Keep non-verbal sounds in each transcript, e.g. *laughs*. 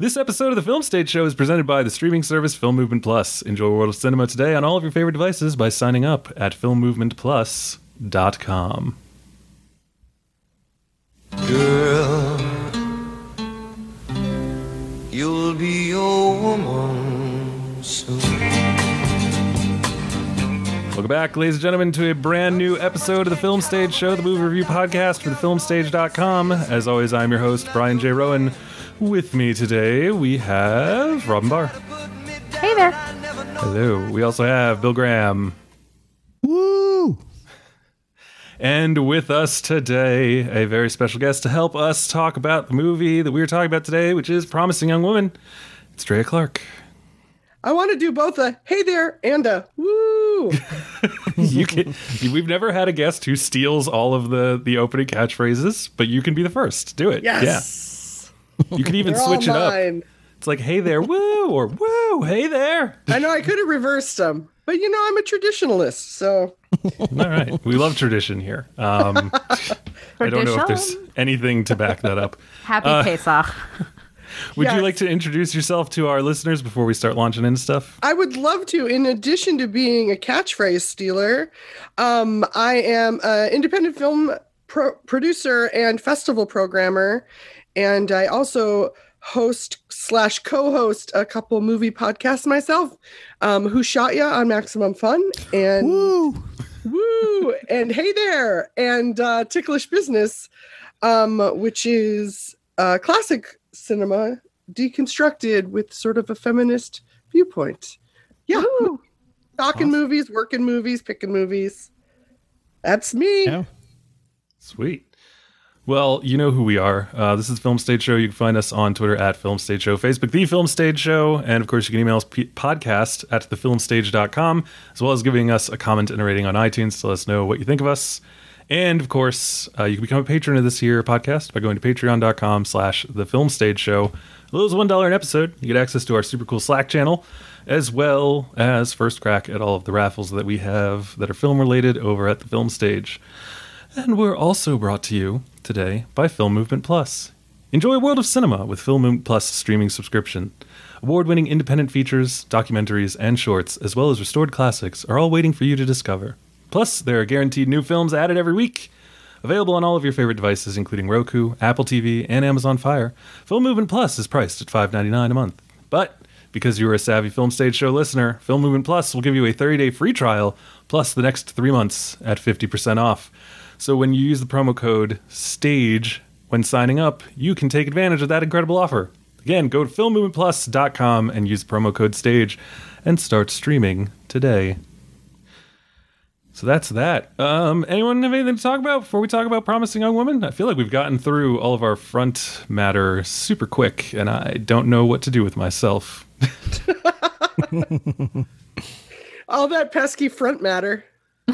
This episode of the Film Stage Show is presented by the streaming service Film Movement Plus. Enjoy World of Cinema today on all of your favorite devices by signing up at filmmovementplus.com. Girl, you'll be a woman soon. Welcome back, ladies and gentlemen, to a brand new episode of the Film Stage Show, the movie review podcast for thefilmstage.com. As always, I'm your host, Brian J. Roan. With me today, we have Robyn Bahr. Hey there. Hello. We also have Bill Graham. Woo! And with us today, a very special guest to help us talk about the movie that we were talking about today, which is Promising Young Woman. It's Drea Clark. I want to do both a hey there and a woo. *laughs* you can. We've never had a guest who steals all of the the opening catchphrases, but you can be the first. Do it. Yes. Yeah. You can even switch it up. mine. It's like, hey there, woo, or woo, hey there. I know I could have reversed them, but you know I'm a traditionalist, so All right. We love tradition here. Um, I don't know if there's anything to back that up. Happy Uh, Pesach. *laughs* Would you like to introduce yourself to our listeners before we start launching into stuff? I would love to. In addition to being a catchphrase stealer, um, I am an independent film pro- producer and festival programmer, and I also host slash co-host a couple movie podcasts myself. Um, Who shot ya on Maximum Fun and Woo! Woo! and hey there, and uh, Ticklish Business, um, which is uh, classic cinema deconstructed with sort of a feminist viewpoint. Yeah, talking movies, working movies, picking movies. That's me. Yeah. Sweet. Well, you know who we are. Uh, this is Film Stage Show. You can find us on Twitter at Film Stage Show, Facebook, The Film Stage Show, and of course, you can email us p- podcast at thefilmstage.com, as well as giving us a comment and a rating on iTunes to let us know what you think of us. And of course, uh, you can become a patron of this here podcast by going to patreon.com slash the film stage show. As low as $1 an episode, you get access to our super cool Slack channel, as well as first crack at all of the raffles that we have that are film related over at the film stage. And we're also brought to you today by Film Movement Plus. Enjoy a world of cinema with Film Movement Plus streaming subscription. Award winning independent features, documentaries, and shorts, as well as restored classics, are all waiting for you to discover. Plus, there are guaranteed new films added every week. Available on all of your favorite devices, including Roku, Apple TV, and Amazon Fire. Film Movement Plus is priced at $5.99 a month. But because you're a savvy Film Stage Show listener, Film Movement Plus will give you a 30 day free trial plus the next three months at 50% off. So when you use the promo code STAGE when signing up, you can take advantage of that incredible offer. Again, go to filmmovementplus.com and use promo code STAGE and start streaming today. So that's that. Um, anyone have anything to talk about before we talk about Promising Young Woman? I feel like we've gotten through all of our front matter super quick, and I don't know what to do with myself. *laughs* All that pesky front matter.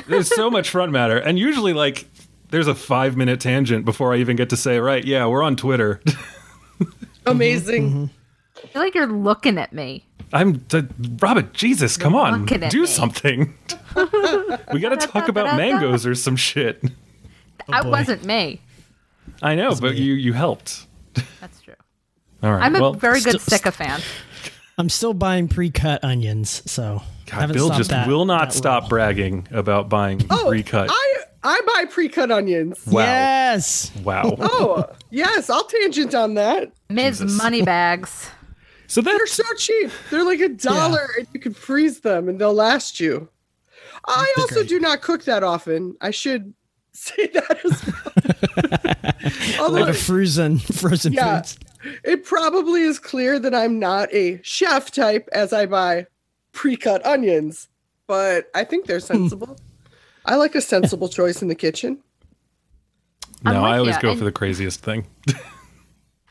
There's so much front matter, and usually, like, there's a five minute tangent before I even get to say, right, yeah, we're on Twitter. *laughs* Mm-hmm. Amazing. Mm-hmm. I feel like you're looking at me. I'm t- Robert. Jesus, come on, looking at do me. something. *laughs* we got to talk about mangoes or some shit. *laughs* that oh, boy. wasn't me. I know, but you you helped. That's true. All right. I'm a well, very good still- sycophant. I'm still buying pre-cut onions, so God, Bill just that- will not stop rule. bragging about buying Oh, pre-cut. I I buy pre-cut onions. Wow. Yes. Wow. *laughs* Oh yes, I'll tangent on that. Ms. Jesus. Moneybags. So They're so cheap. They're like a dollar, and you can freeze them, and they'll last you. I They're also great. do not cook that often. I should *laughs* say that as well. *laughs* Although Like a frozen frozen Yeah. foods. it probably is clear that I'm not a chef type as I buy pre-cut onions, but I think they're sensible. I like a sensible *laughs* choice in the kitchen. I'm no, I always ya, go and- for the craziest thing. *laughs*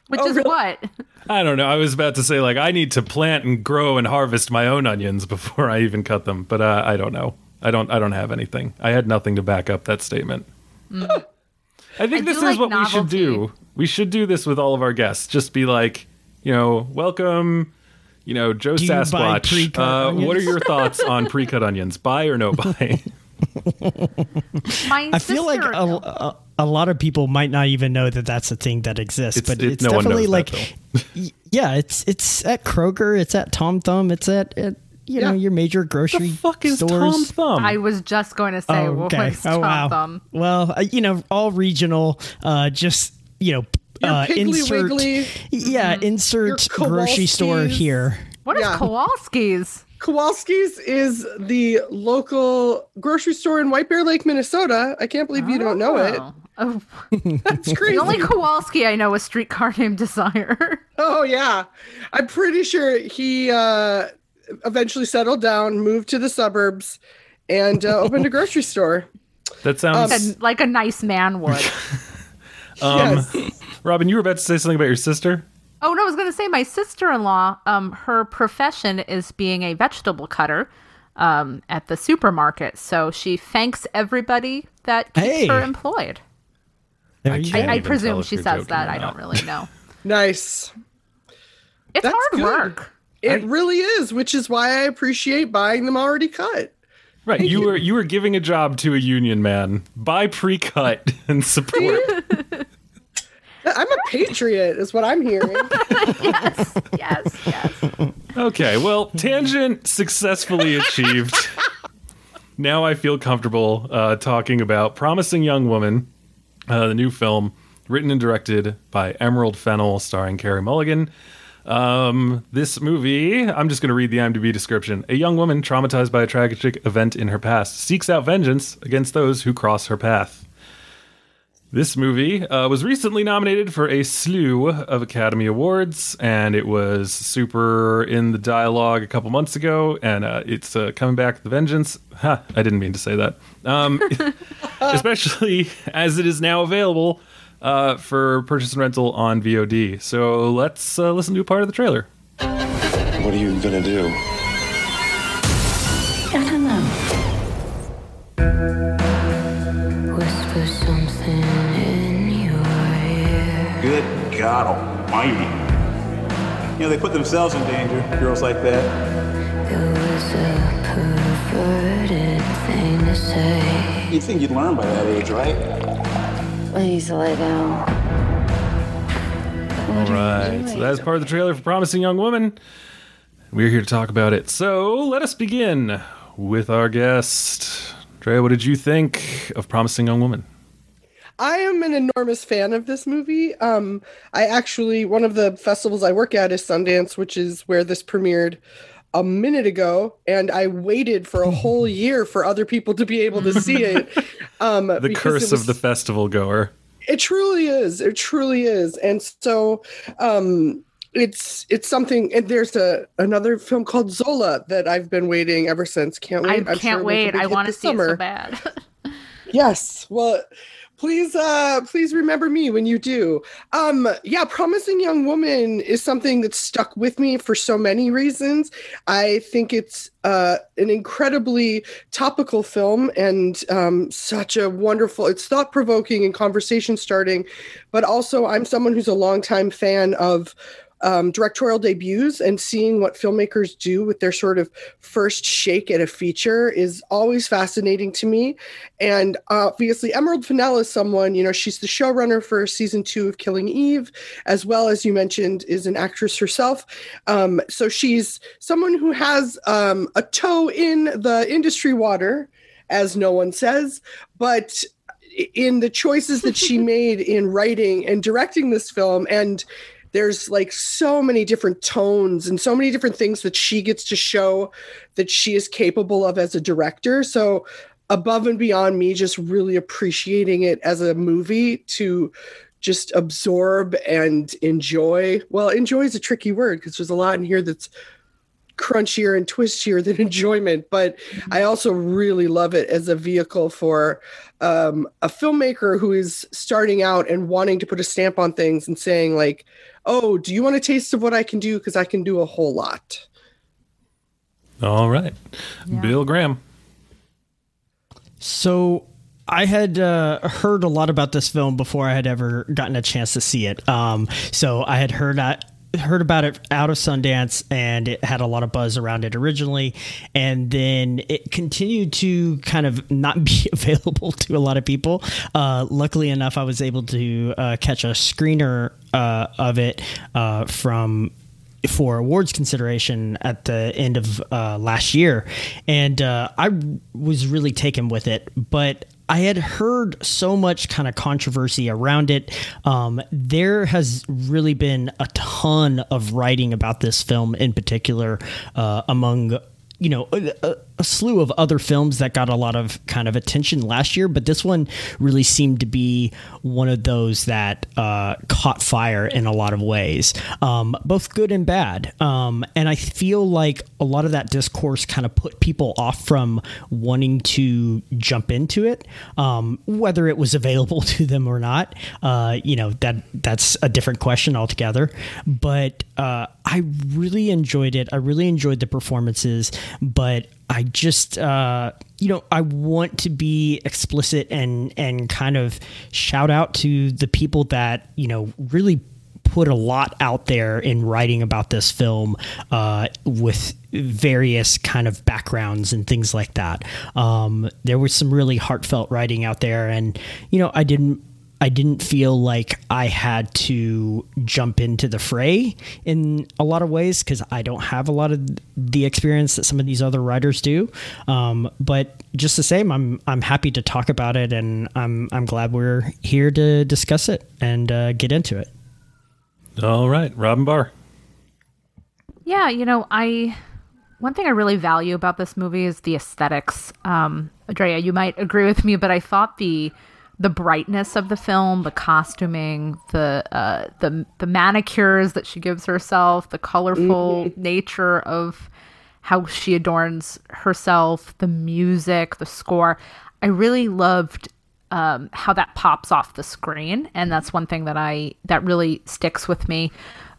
Which Oh, is really? what? I don't know. I was about to say like I need to plant and grow and harvest my own onions *laughs* before I even cut them, but uh, I don't know. I don't. I don't have anything. I had nothing to back up that statement. I think I this is like what we should do. We should do this with all of our guests. Just be like, you know, welcome. You know, Joe Do Sasquatch. pre-cut Uh, what are your thoughts *laughs* on pre-cut onions? Buy or no buy? *laughs* My I feel like a, a, a lot of people might not even know that that's a thing that exists, It's- but it- it's no definitely like, that, *laughs* yeah, it's it's at Kroger, it's at Tom Thumb, it's at, at you know your major the grocery fuck is stores. Tom Thumb? I was just going to say, Oh, what okay. was Oh, Tom wow. Thumb? Well, uh, you know, all regional, uh, just you know, Your uh, insert, Wiggly. yeah, insert grocery store here. What is Yeah. Kowalski's? Kowalski's is the local grocery store in White Bear Lake, Minnesota. I can't believe you don't know it. Oh. *laughs* That's *laughs* crazy. The only Kowalski I know is Streetcar Named Desire. *laughs* Oh yeah, I'm pretty sure he uh, eventually settled down, moved to the suburbs, and uh, opened a grocery store. that sounds. And like a nice man would. Um, yes. *laughs* Robyn, you were about to say something about your sister. Oh no, I was going to say my sister-in-law. Um, her profession is being a vegetable cutter, um, at the supermarket. So she thanks everybody that keeps Hey. her employed. There I I, I presume she says that. I don't really know. *laughs* Nice. It's That's hard good. work. It really is, which is why I appreciate buying them already cut. Right, you were you were giving a job to a union man. Buy pre-cut and support. *laughs* *laughs* I'm a patriot, is what I'm hearing. *laughs* yes, yes, yes. Okay, well, tangent successfully achieved. now I feel comfortable uh, talking about Promising Young Woman, uh, the new film written and directed by Emerald Fennell, starring Carey Mulligan. Um, this movie, I'm just going to read the IMDb description. A young woman traumatized by a tragic event in her past seeks out vengeance against those who cross her path. This movie uh, was recently nominated for a slew of Academy Awards, and it was super in the dialogue a couple months ago, and uh, it's uh, coming back. The Vengeance. Huh, I didn't mean to say that. Um, *laughs* especially as it is now available uh, for purchase and rental on VOD. So let's uh, listen to a part of the trailer. What are you gonna do? I don't know. Whisper something in your ear. Good God Almighty. You know, they put themselves in danger, girls like that. It was a perverted thing to say. You'd think you'd learn by that age, right? Please lay down. All right. So that's part of the trailer for Promising Young Woman. We're here to talk about it. So let us begin with our guest. Drea, what did you think of Promising Young Woman? I am an enormous fan of this movie. Um, I actually one of the festivals I work at is Sundance, which is where this premiered a minute ago, and I waited for a whole *laughs* year for other people to be able to see it. *laughs* Um, The curse was- of the festival goer. It truly is. It truly is. And so um it's it's something and there's a another film called Zola that I've been waiting ever since. Can't wait. I'm can't sure it'll make a wait. I want to see it so bad. *laughs* Yes. Well, please uh please remember me when you do. Um yeah, Promising Young Woman is something that's stuck with me for so many reasons. I think it's uh an incredibly topical film and um such a wonderful it's thought provoking and conversation starting, but also I'm someone who's a longtime fan of um, directorial debuts and seeing what filmmakers do with their sort of first shake at a feature is always fascinating to me. And obviously, Emerald Fennell is someone, you know, she's the showrunner for season two of Killing Eve, as well as you mentioned, is an actress herself. Um, so she's someone who has um, a toe in the industry water, as no one says, but in the choices that she *laughs* made in writing and directing this film and there's like so many different tones and so many different things that she gets to show that she is capable of as a director. So above and beyond me just really appreciating it as a movie to just absorb and enjoy. Well enjoy is a tricky word because there's a lot in here that's crunchier and twistier than *laughs* enjoyment but i also really love it as a vehicle for um, a filmmaker who is starting out and wanting to put a stamp on things and saying like oh do you want a taste of what i can do because i can do a whole lot All right. Bill Graham. So I had uh, heard a lot about this film before I had ever gotten a chance to see it. Um, so I had heard that heard about it out of Sundance and it had a lot of buzz around it originally. And then it continued to kind of not be *laughs* available to a lot of people. Uh, luckily enough, I was able to uh, catch a screener uh, of it uh, from for awards consideration at the end of uh, last year, and uh, I was really taken with it. But I had heard so much kind of controversy around it. Um, there has really been a ton of writing about this film in particular uh, among you know a, a, slew of other films that got a lot of kind of attention last year but this one really seemed to be one of those that uh, caught fire in a lot of ways um, both good and bad. Um, and i feel like a lot of that discourse kind of put people off from wanting to jump into it um, whether it was available *laughs* to them or not. Uh, you know that that's a different question altogether. But uh, i really enjoyed it. I really enjoyed the performances but I just uh, you know I want to be explicit and and kind of shout out to the people that you know really put a lot out there in writing about this film uh, with various kind of backgrounds and things like that. Um, there was some really heartfelt writing out there, and you know I didn't I didn't feel like I had to jump into the fray in a lot of ways because I don't have a lot of the experience that some of these other writers do. Um, but just the same, I'm I'm happy to talk about it, and I'm I'm glad we're here to discuss it and uh, get into it. All right, Robyn Bahr. Yeah, you know, I one thing I really value about this movie is the aesthetics. Um, Andrea, you might agree with me, but I thought the the brightness of the film, the costuming, the uh, the the manicures that she gives herself, the colorful mm-hmm. nature of how she adorns herself, the music, the score. I really loved um, how that pops off the screen, and that's one thing that I that really sticks with me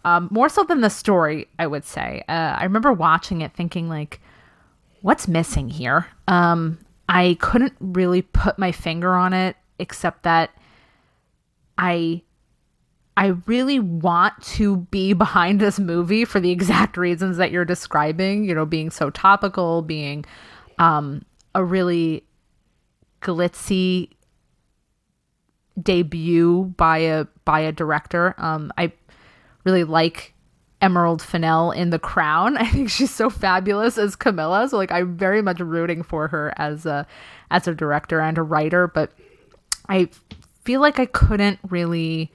um, more so than the story. I would say. Uh, I remember watching it, thinking like, "What's missing here?" Um, I couldn't really put my finger on it except that I I really want to be *laughs* behind this movie for the exact reasons that you're describing, you know, being so topical, being um a really glitzy debut by a by a director. Um I really like Emerald Fennell in The Crown. *laughs* I think she's so fabulous as Camilla. So like I'm very much rooting for her as a as a director and a writer, but I feel like I couldn't really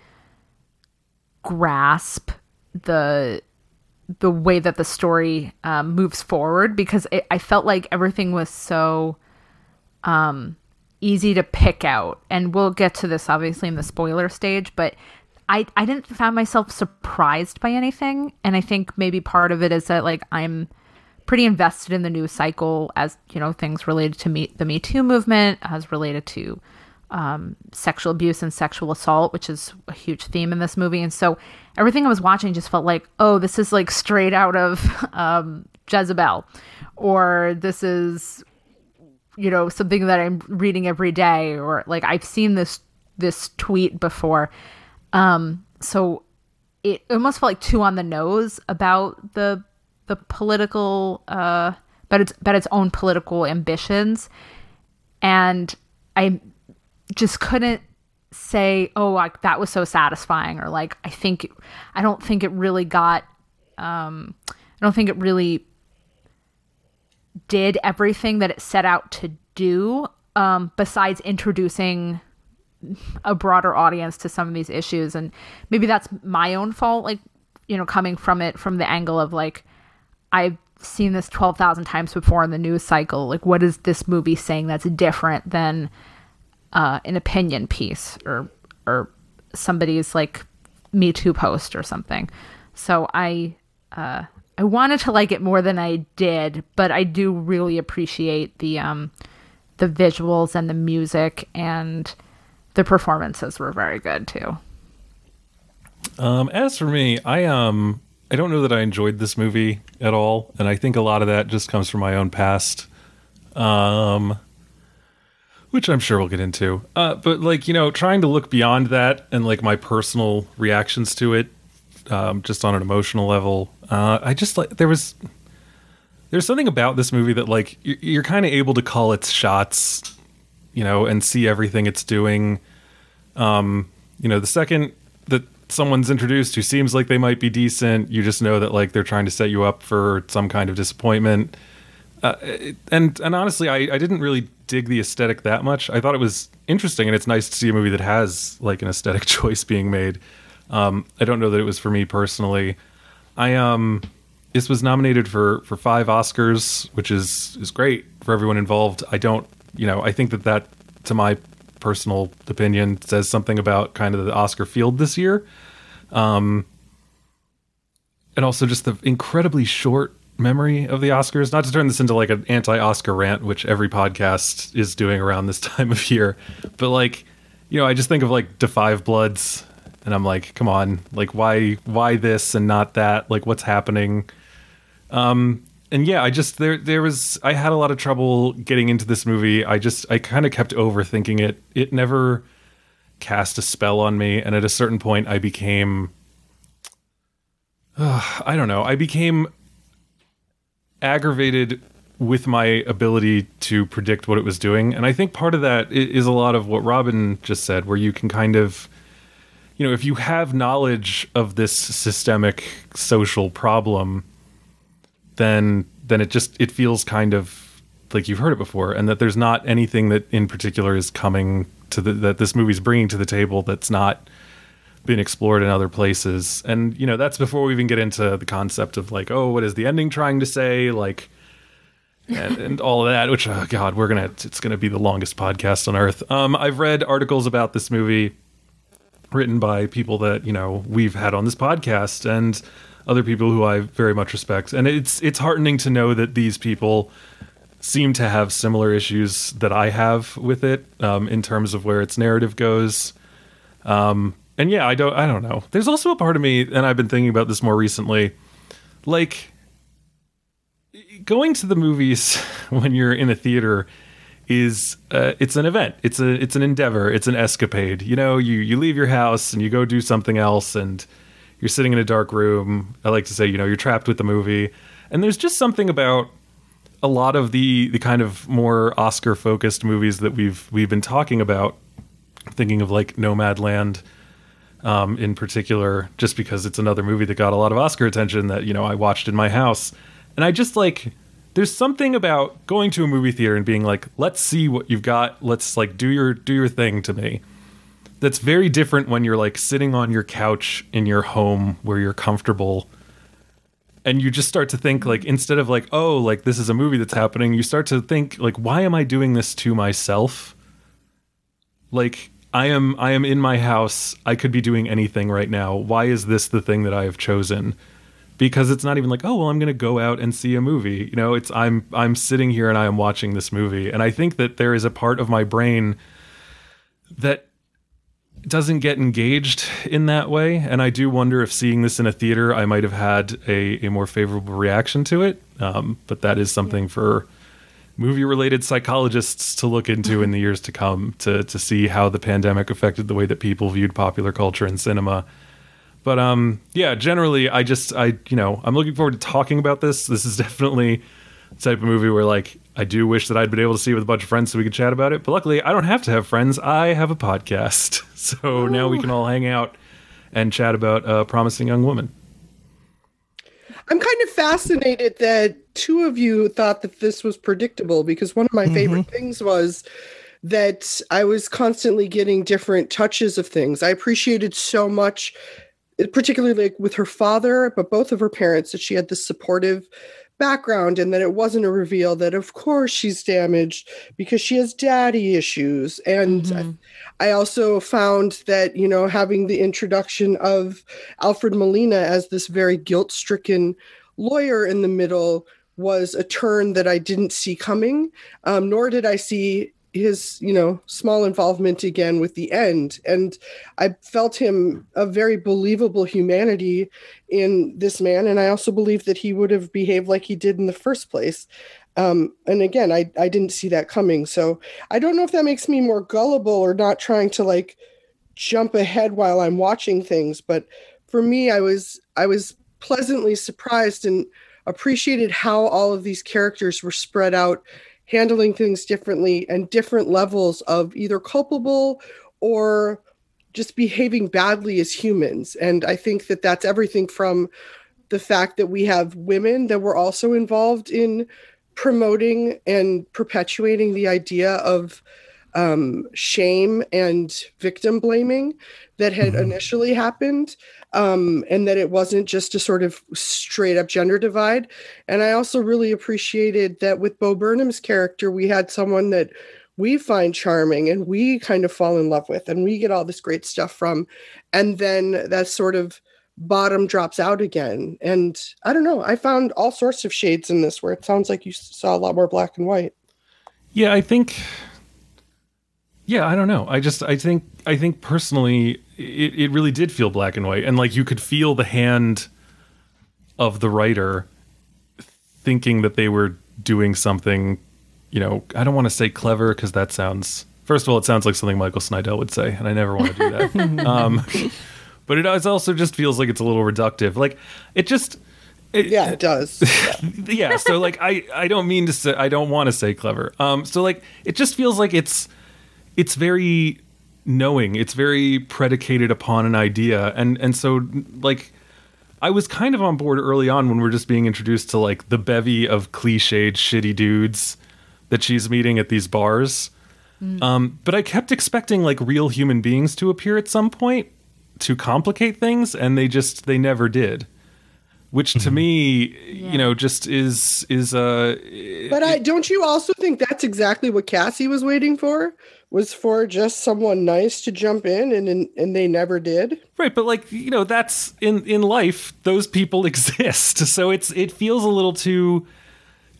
grasp the the way that the story um, moves forward because it, I felt like everything was so um, easy to pick out, and we'll get to this obviously in the spoiler stage, but. I, I didn't find myself surprised by anything and i think maybe part of it is that like i'm pretty invested in the news cycle as you know things related to me the me too movement as related to um, sexual abuse and sexual assault, which is a huge theme in this movie. And so everything I was watching just felt like, oh, this is like straight out of *laughs* um, Jezebel, or this is, you know, something that I'm reading every day, or like I've seen this this tweet before. Um, so it almost felt like too on the nose about the the political, uh, but it's but its own political ambitions, and I just couldn't say, oh, like that was so satisfying, or like I think I don't think it really got, um, I don't think it really did everything that it set out to do. Um, besides introducing a broader audience to some of these issues, and maybe that's my own fault, like you know, coming from it from the angle of like I've seen this twelve thousand times before in the news cycle. Like, what is this movie saying that's different than uh, an opinion piece or or somebody's like Me Too post or something. So I uh, I wanted to like it more than I did, but I do really appreciate the um, the visuals and the music and the performances were very good too. Um, as for me, I um I don't know that I enjoyed this movie at all, and I think a lot of that just comes from my own past. Um, which I'm sure we'll get into. Uh, but like you know, trying to look beyond that and like my personal reactions to it, um, just on an emotional level. Uh, I just like there was there's something about this movie that like you're, you're kind of able to call its shots, you know, and see everything it's doing. Um, you know, the second that someone's introduced who seems like they might be decent, you just know that like they're trying to set you up for some kind of disappointment. Uh, and and honestly, I, I didn't really dig the aesthetic that much. I thought it was interesting, and it's nice to see a movie that has like an aesthetic *laughs* choice being made. Um, I don't know that it was for me personally. I um, this was nominated for for five Oscars, which is is great for everyone involved. I don't, you know, I think that that, to my personal opinion, says something about kind of the Oscar field this year. Um, and also just the incredibly short memory of the Oscars. Not to turn this into like an anti-Oscar rant, which every podcast is doing around this *laughs* time of year, but like, you know, I just think of like Da Five Bloods, and I'm like, come on, like why why this and not that? Like what's happening? Um, and yeah, I just there there was I had a lot of trouble getting into this movie. I just I kind of kept overthinking it. It never cast a spell on me, and at a certain point, I became *sighs* I don't know. I became aggravated with my ability to predict what it was doing. And I think part of that is a lot of what Robyn just said, where you can kind of, you know, if you have knowledge of this systemic social problem, then then it just it feels kind of like you've heard it before, and that there's not anything that in particular is coming to the that this movie's bringing to the table that's not been explored in other places. And you know, that's before we even get into the concept of like, oh, what is the ending trying to say? Like and, and all of that, which oh god, we're gonna it's gonna be the longest podcast on earth. Um I've read articles about this movie written by people that, you know, we've had on this podcast and other people who I very much respect. And it's it's heartening to know that these people seem to have similar issues that I have with it um, in terms of where its narrative goes. Um, and yeah, I don't, I don't know. There's also a part of me, and I've been thinking about this more recently, like going to the movies *laughs* when you're in a theater is uh, it's an event. It's a it's an endeavor. It's an escapade. You know, you you leave your house and you go do something else, and you're sitting in a dark room. I like to say, you know, you're trapped with the movie, and there's just something about a lot of the the kind of more Oscar focused movies that we've we've been talking about. Thinking of like Nomadland, um, in particular, just because it's another movie that got a lot of Oscar attention that you know I watched in my house, and I just like there's something about going to a movie theater and being like, let's see what you've got, let's like do your do your thing to me. That's very different when you're like sitting on your couch in your home where you're comfortable and you just start to think like instead of like oh like this is a movie that's happening you start to think like why am i doing this to myself? Like i am i am in my house. I could be doing anything right now. Why is this the thing that i have chosen? Because it's not even like oh well i'm going to go out and see a movie. You know it's i'm i'm sitting here and i am watching this movie. And i think that there is a part of my brain that doesn't get engaged in that way. And i do wonder if seeing this in a theater i might have had a, a more favorable reaction to it. Um, but that is something for movie related psychologists to look into in the years to come to to see how the pandemic affected the way that people viewed popular culture and cinema. But um yeah generally i just i you know i'm looking forward to talking about this. This is *laughs* definitely the type of movie where like i do wish that i'd been able to see it with a bunch of friends so we could chat about it. But luckily i don't have to have friends. I have a podcast. *laughs* So now we can all hang out and chat about a promising young woman I'm kind of fascinated that two of you thought that this was predictable because one of my favorite mm-hmm. things was that I was constantly getting different touches of things. I appreciated so much, particularly like with her father, but both of her parents, that she had this supportive background and that it wasn't a reveal that of course she's damaged because she has daddy issues. And I, mm-hmm. I also found that you know having the introduction of alfred molina as this very guilt-stricken lawyer in the middle was a turn that i didn't see coming um, nor did i see his you know small involvement again with the end. And i felt him a very believable humanity in this man and i also believe that he would have behaved like he did in the first place um, and again I, I didn't see that coming so i don't know if that makes me more gullible or not trying to like jump ahead while i'm watching things but for me, I was I was pleasantly surprised and appreciated how all of these characters were spread out, handling things differently and different levels of either culpable or just behaving badly as humans. And I think that that's everything from the fact that we have women that were also involved in promoting and perpetuating the idea of um, shame and victim blaming that had initially happened, um, and that it wasn't just a sort of straight up gender divide. And I also really appreciated that with Bo Burnham's character, we had someone that we find charming and we kind of fall in love with, and we get all this great stuff from. And then that sort of bottom drops out again. And I don't know, I found all sorts of shades in this where it sounds like you saw a lot more black and white. Yeah, I think. Yeah, I don't know. I just, I think, I think personally, it, it really did feel black and white, and like you could feel the hand of the writer thinking that they were doing something. You know, I don't want to say clever because that sounds. First of all, it sounds like something Michael Snydel would say, and I never want to do that. *laughs* um, but it also just feels like it's a little reductive. Like it just. It, Yeah, it does. *laughs* yeah so like i i don't mean to say i don't want to say clever um so like it just feels like it's it's very knowing it's very predicated upon an idea and and so like i was kind of on board early on when we are just being introduced to like the bevy of cliched shitty dudes that she's meeting at these bars um but i kept expecting like real human beings to appear at some point to complicate things and they just they never did. Which to me you know just is is uh But I don't you also think that's exactly what Cassie was waiting for? Was for just someone nice to jump in and and, and they never did. right but like you know that's in in life those people *laughs* exist. So it's it feels a little too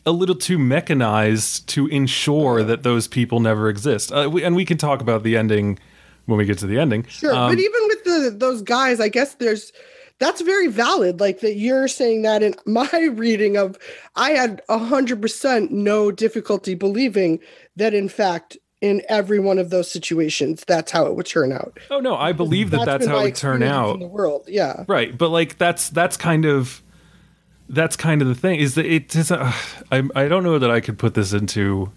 a little too mechanized to ensure that those people never exist. Uh, we, and we can talk about the ending when we get to the ending Sure, Um, but even with the those guys, I guess there's that's very valid. Like that you're saying that in *laughs* my reading of I had a hundred percent no difficulty believing that in fact in every one of those situations that's how it would turn out. oh no i believe that that's been how it would turn out in the world. Yeah. right but like that's that's kind of that's kind of the thing is that it is *sighs* I, I don't know that i could put this into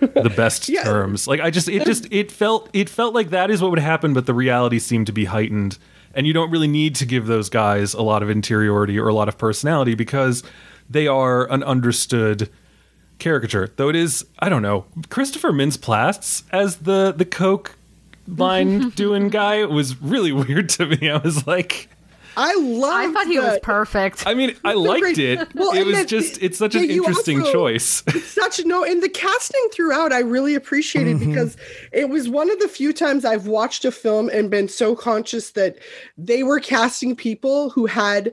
the best *laughs* Yeah. terms. Like i just it just it felt it felt like that is what would happen but the reality seemed to be heightened. And you don't really need to give those guys a lot of interiority or a lot of personality because they are an understood caricature. Though it is i don't know christopher mintz-plasse as the the coke line *laughs* doing guy was really *laughs* weird to me. I was like I love I thought he was perfect. I mean, I liked it. Well, it and was just, it's such an interesting also- choice. *laughs* such no and the casting throughout i really appreciated it because it was one of the few times i've watched a film and been so conscious that they were casting people who had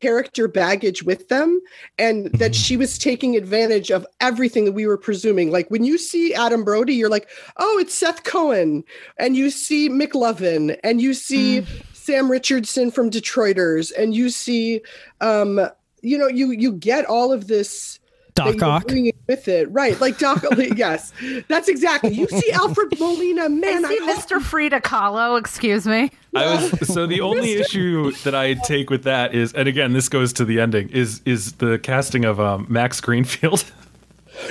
character baggage with them and that mm-hmm. she was taking advantage of everything that we were presuming like when you see adam brody you're like oh it's seth cohen and you see mclovin and you see mm-hmm. Sam richardson from detroiters and you see um you know you you get all of this Doc Ock. with it, right? Like Doc. *laughs* *laughs* yes, that's exactly. You see Alfred Molina, *laughs* man. I see I Mr. Frida Kahlo, excuse me. I was so the only issue that I take with that is, and again, this goes to the ending is is the casting of um, Max Greenfield.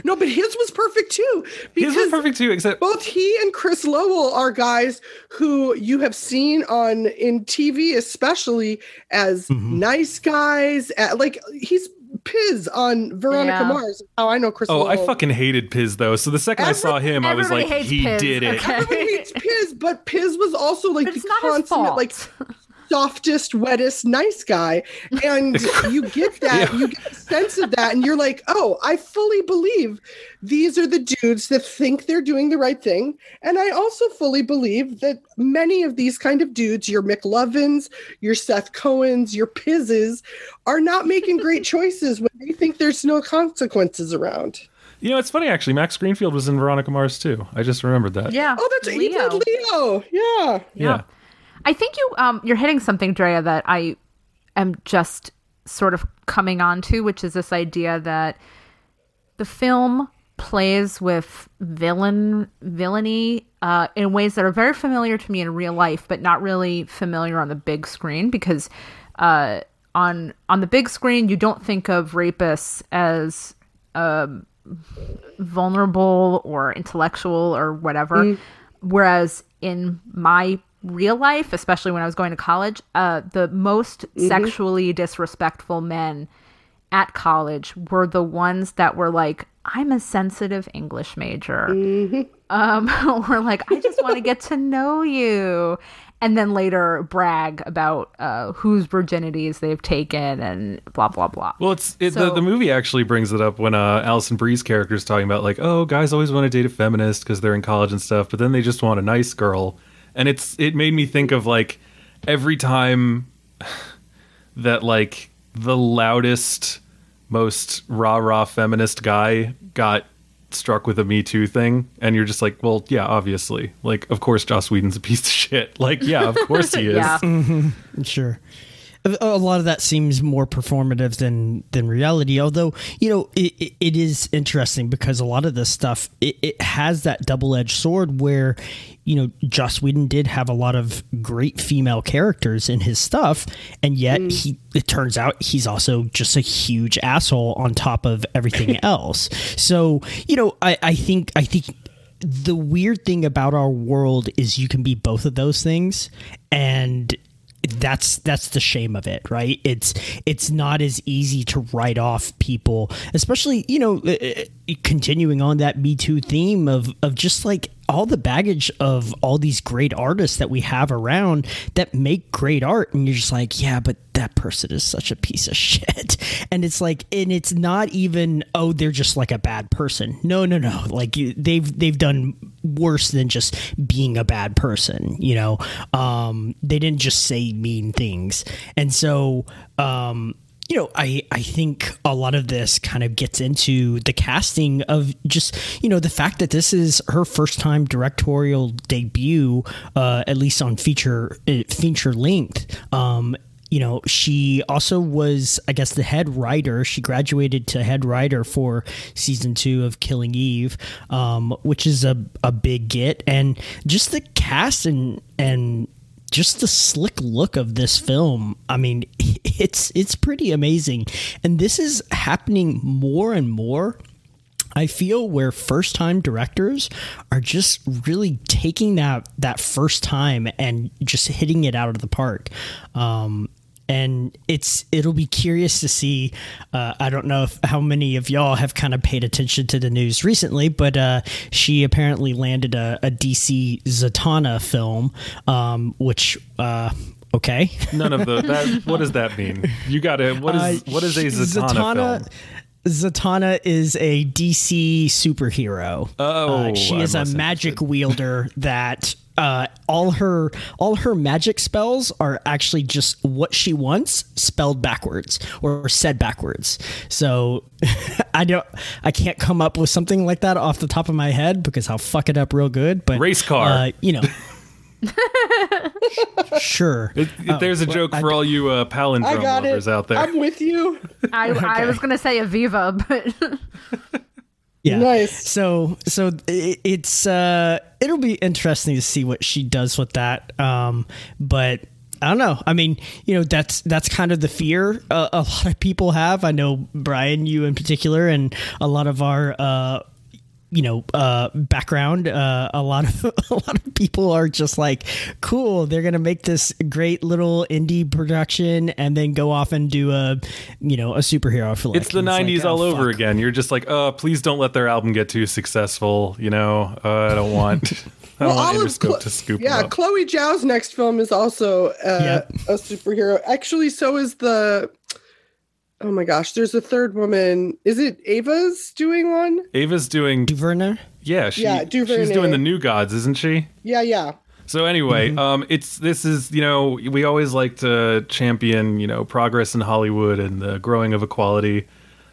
No, but his was perfect too. Because His was perfect too, except both he and Chris Lowell are guys who you have seen on in TV, especially as Mm-hmm. nice guys. At, like he's Piz on Veronica Yeah. Mars. How I know Chris. oh, I fucking hated Piz though. So the second I saw him, I was like, hates he Piz, did it. okay? Everybody hates Piz, but Piz was also like But the it's not his consummate, like softest, wettest, nice guy. And *laughs* you get that, you get a sense of that, and you're like, oh, I fully believe these are the dudes that think they're doing the right thing. And I also fully believe that many of these kind of dudes, your McLovins, your Seth Cohens, your Pizzes, are not making great *laughs* choices when they think there's no consequences around. You know, it's funny actually. Max Greenfield was in Veronica Mars too. I just remembered that. Yeah. Oh, that's he did Leo. Yeah. yeah. I think you um you're hitting something, Drea, that I am just sort of coming on to, which is this idea that the film plays with villain villainy uh, in ways that are very familiar to me in real life, but not really familiar on the big screen because uh, on on the big screen you don't think of rapists as um, vulnerable or intellectual or whatever, whereas in my real life, especially when I was going to college, uh, the most sexually disrespectful men at college were the ones that were like, I'm a sensitive English major. Um, *laughs* or like, I just want to get to know you. And then later brag about uh, whose virginities they've taken and blah, blah, blah. Well, it's it, So- the the movie actually brings it up when uh, Alison Brie's character is talking about like, oh, guys always want to date a feminist because they're in college and stuff, but then they just want a nice girl, and it's it made me think of like every time *laughs* that like the loudest, most rah rah feminist guy got struck with a Me Too thing, and you're just like, well, yeah, obviously, like, of course, Joss Whedon's a piece of shit. *laughs* Like, yeah, of course he is. *laughs* Yeah. Sure. A lot of that seems more performative than than reality. Although you know it, it, is interesting because a lot of this stuff it, it has that double edged sword where you know Joss Whedon did have a lot of great female characters in his stuff, and yet mm. he it turns out he's also just a huge asshole on top of everything *laughs* else. So you know I, I think I think the weird thing about our world is you can be both of those things and that's that's the shame of it right? It's it's not as easy to write off people especially you know uh, continuing on that me too theme of of just like all the baggage of all these great artists that we have around that make great art and you're just like yeah but that person is such a piece of *laughs* shit. And it's like and it's not even oh they're just like a bad person. No no no. Like they've they've done worse than just being a bad person you know? Um they didn't just say mean things. And so um you know, I, I think a lot of this kind of gets into the casting of just, you know, the fact that this is her first time directorial debut, uh, at least on feature uh, feature length. Um, you know, she also was, I guess, the head writer. She graduated to head writer for season two of Killing Eve, um, which is a, a big get. And just the cast and and just the slick look of this film i mean *laughs* it's it's pretty amazing and this is happening more and more I feel where first time directors are just really taking that that first time and just hitting it out of the park. Um, and it's it'll be curious to see. Uh, I don't know if, how many of y'all have kind of paid attention to the news recently, but uh, she apparently landed a, a DC Zatanna film, um, which. Uh, Okay. None of the *laughs* that. What does that mean? You got to. What is what is a Zatanna, film? Zatanna is a DC superhero. Oh, Uh, she is a magic wielder that uh, all her all her magic spells are actually just what she wants spelled backwards or said backwards. So *laughs* I don't I can't come up with something like that off the top of my head because I'll fuck it up real good. But Race car. uh, you know. *laughs* sure. It- it- there's a joke for all you uh, palindrome I got lovers it. out there. I'm with you. I, I was going to say Aviva, but *laughs* Yeah. Nice. So so i- it's uh it'll be interesting to see what she does with that. Um but I don't know. I mean, you know, that's that's kind of the fear uh, a lot of people have. I know Brian, you in particular, and a lot of our uh, you know uh, background. Uh, a lot of *laughs* a lot of people are just like, cool. They're gonna make this great little indie production and then go off and do a you know a superhero flick. it's the And like, 90s oh, all over fuck. again. You're just like, oh, please don't let their album get too successful. You know, uh, I don't want. *laughs* I don't want Interscope Chlo- to scoop yeah. Chloe Zhao's next film is also uh, Yep. a superhero. Actually, so is the. Oh my gosh, there's a third woman. Is it Ava's doing one? Ava's doing. Duvernay. Yeah, she, Yeah, she's doing the New Gods, isn't she? Yeah, yeah. So anyway, um, it's this is you know we always like to champion you know progress in Hollywood and the growing of equality.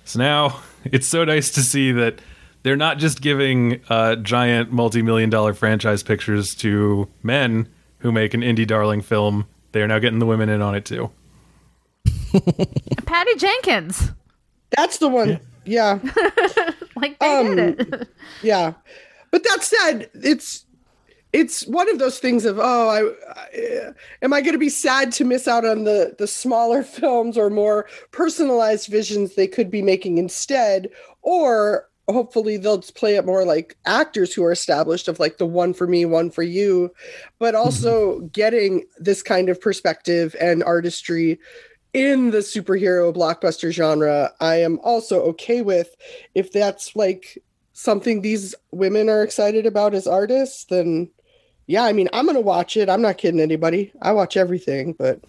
So now *laughs* it's so nice to see that they're not just giving uh, giant multi-million dollar franchise pictures to men who make an indie darling film. They are now getting the women in on it too. *laughs* Patty Jenkins. That's the one. Yeah. *laughs* Like they Um, did it. *laughs* yeah but that said it's it's one of those things of oh i, I am i going to be sad to miss out on the the smaller films or more personalized visions they could be making instead or hopefully they'll just play it more like actors who are established of like the one for me one for you but also getting this kind of perspective and artistry in the superhero blockbuster genre i am also okay with if that's like something these women are excited about as artists then yeah i mean i'm gonna watch it i'm not kidding anybody i watch everything but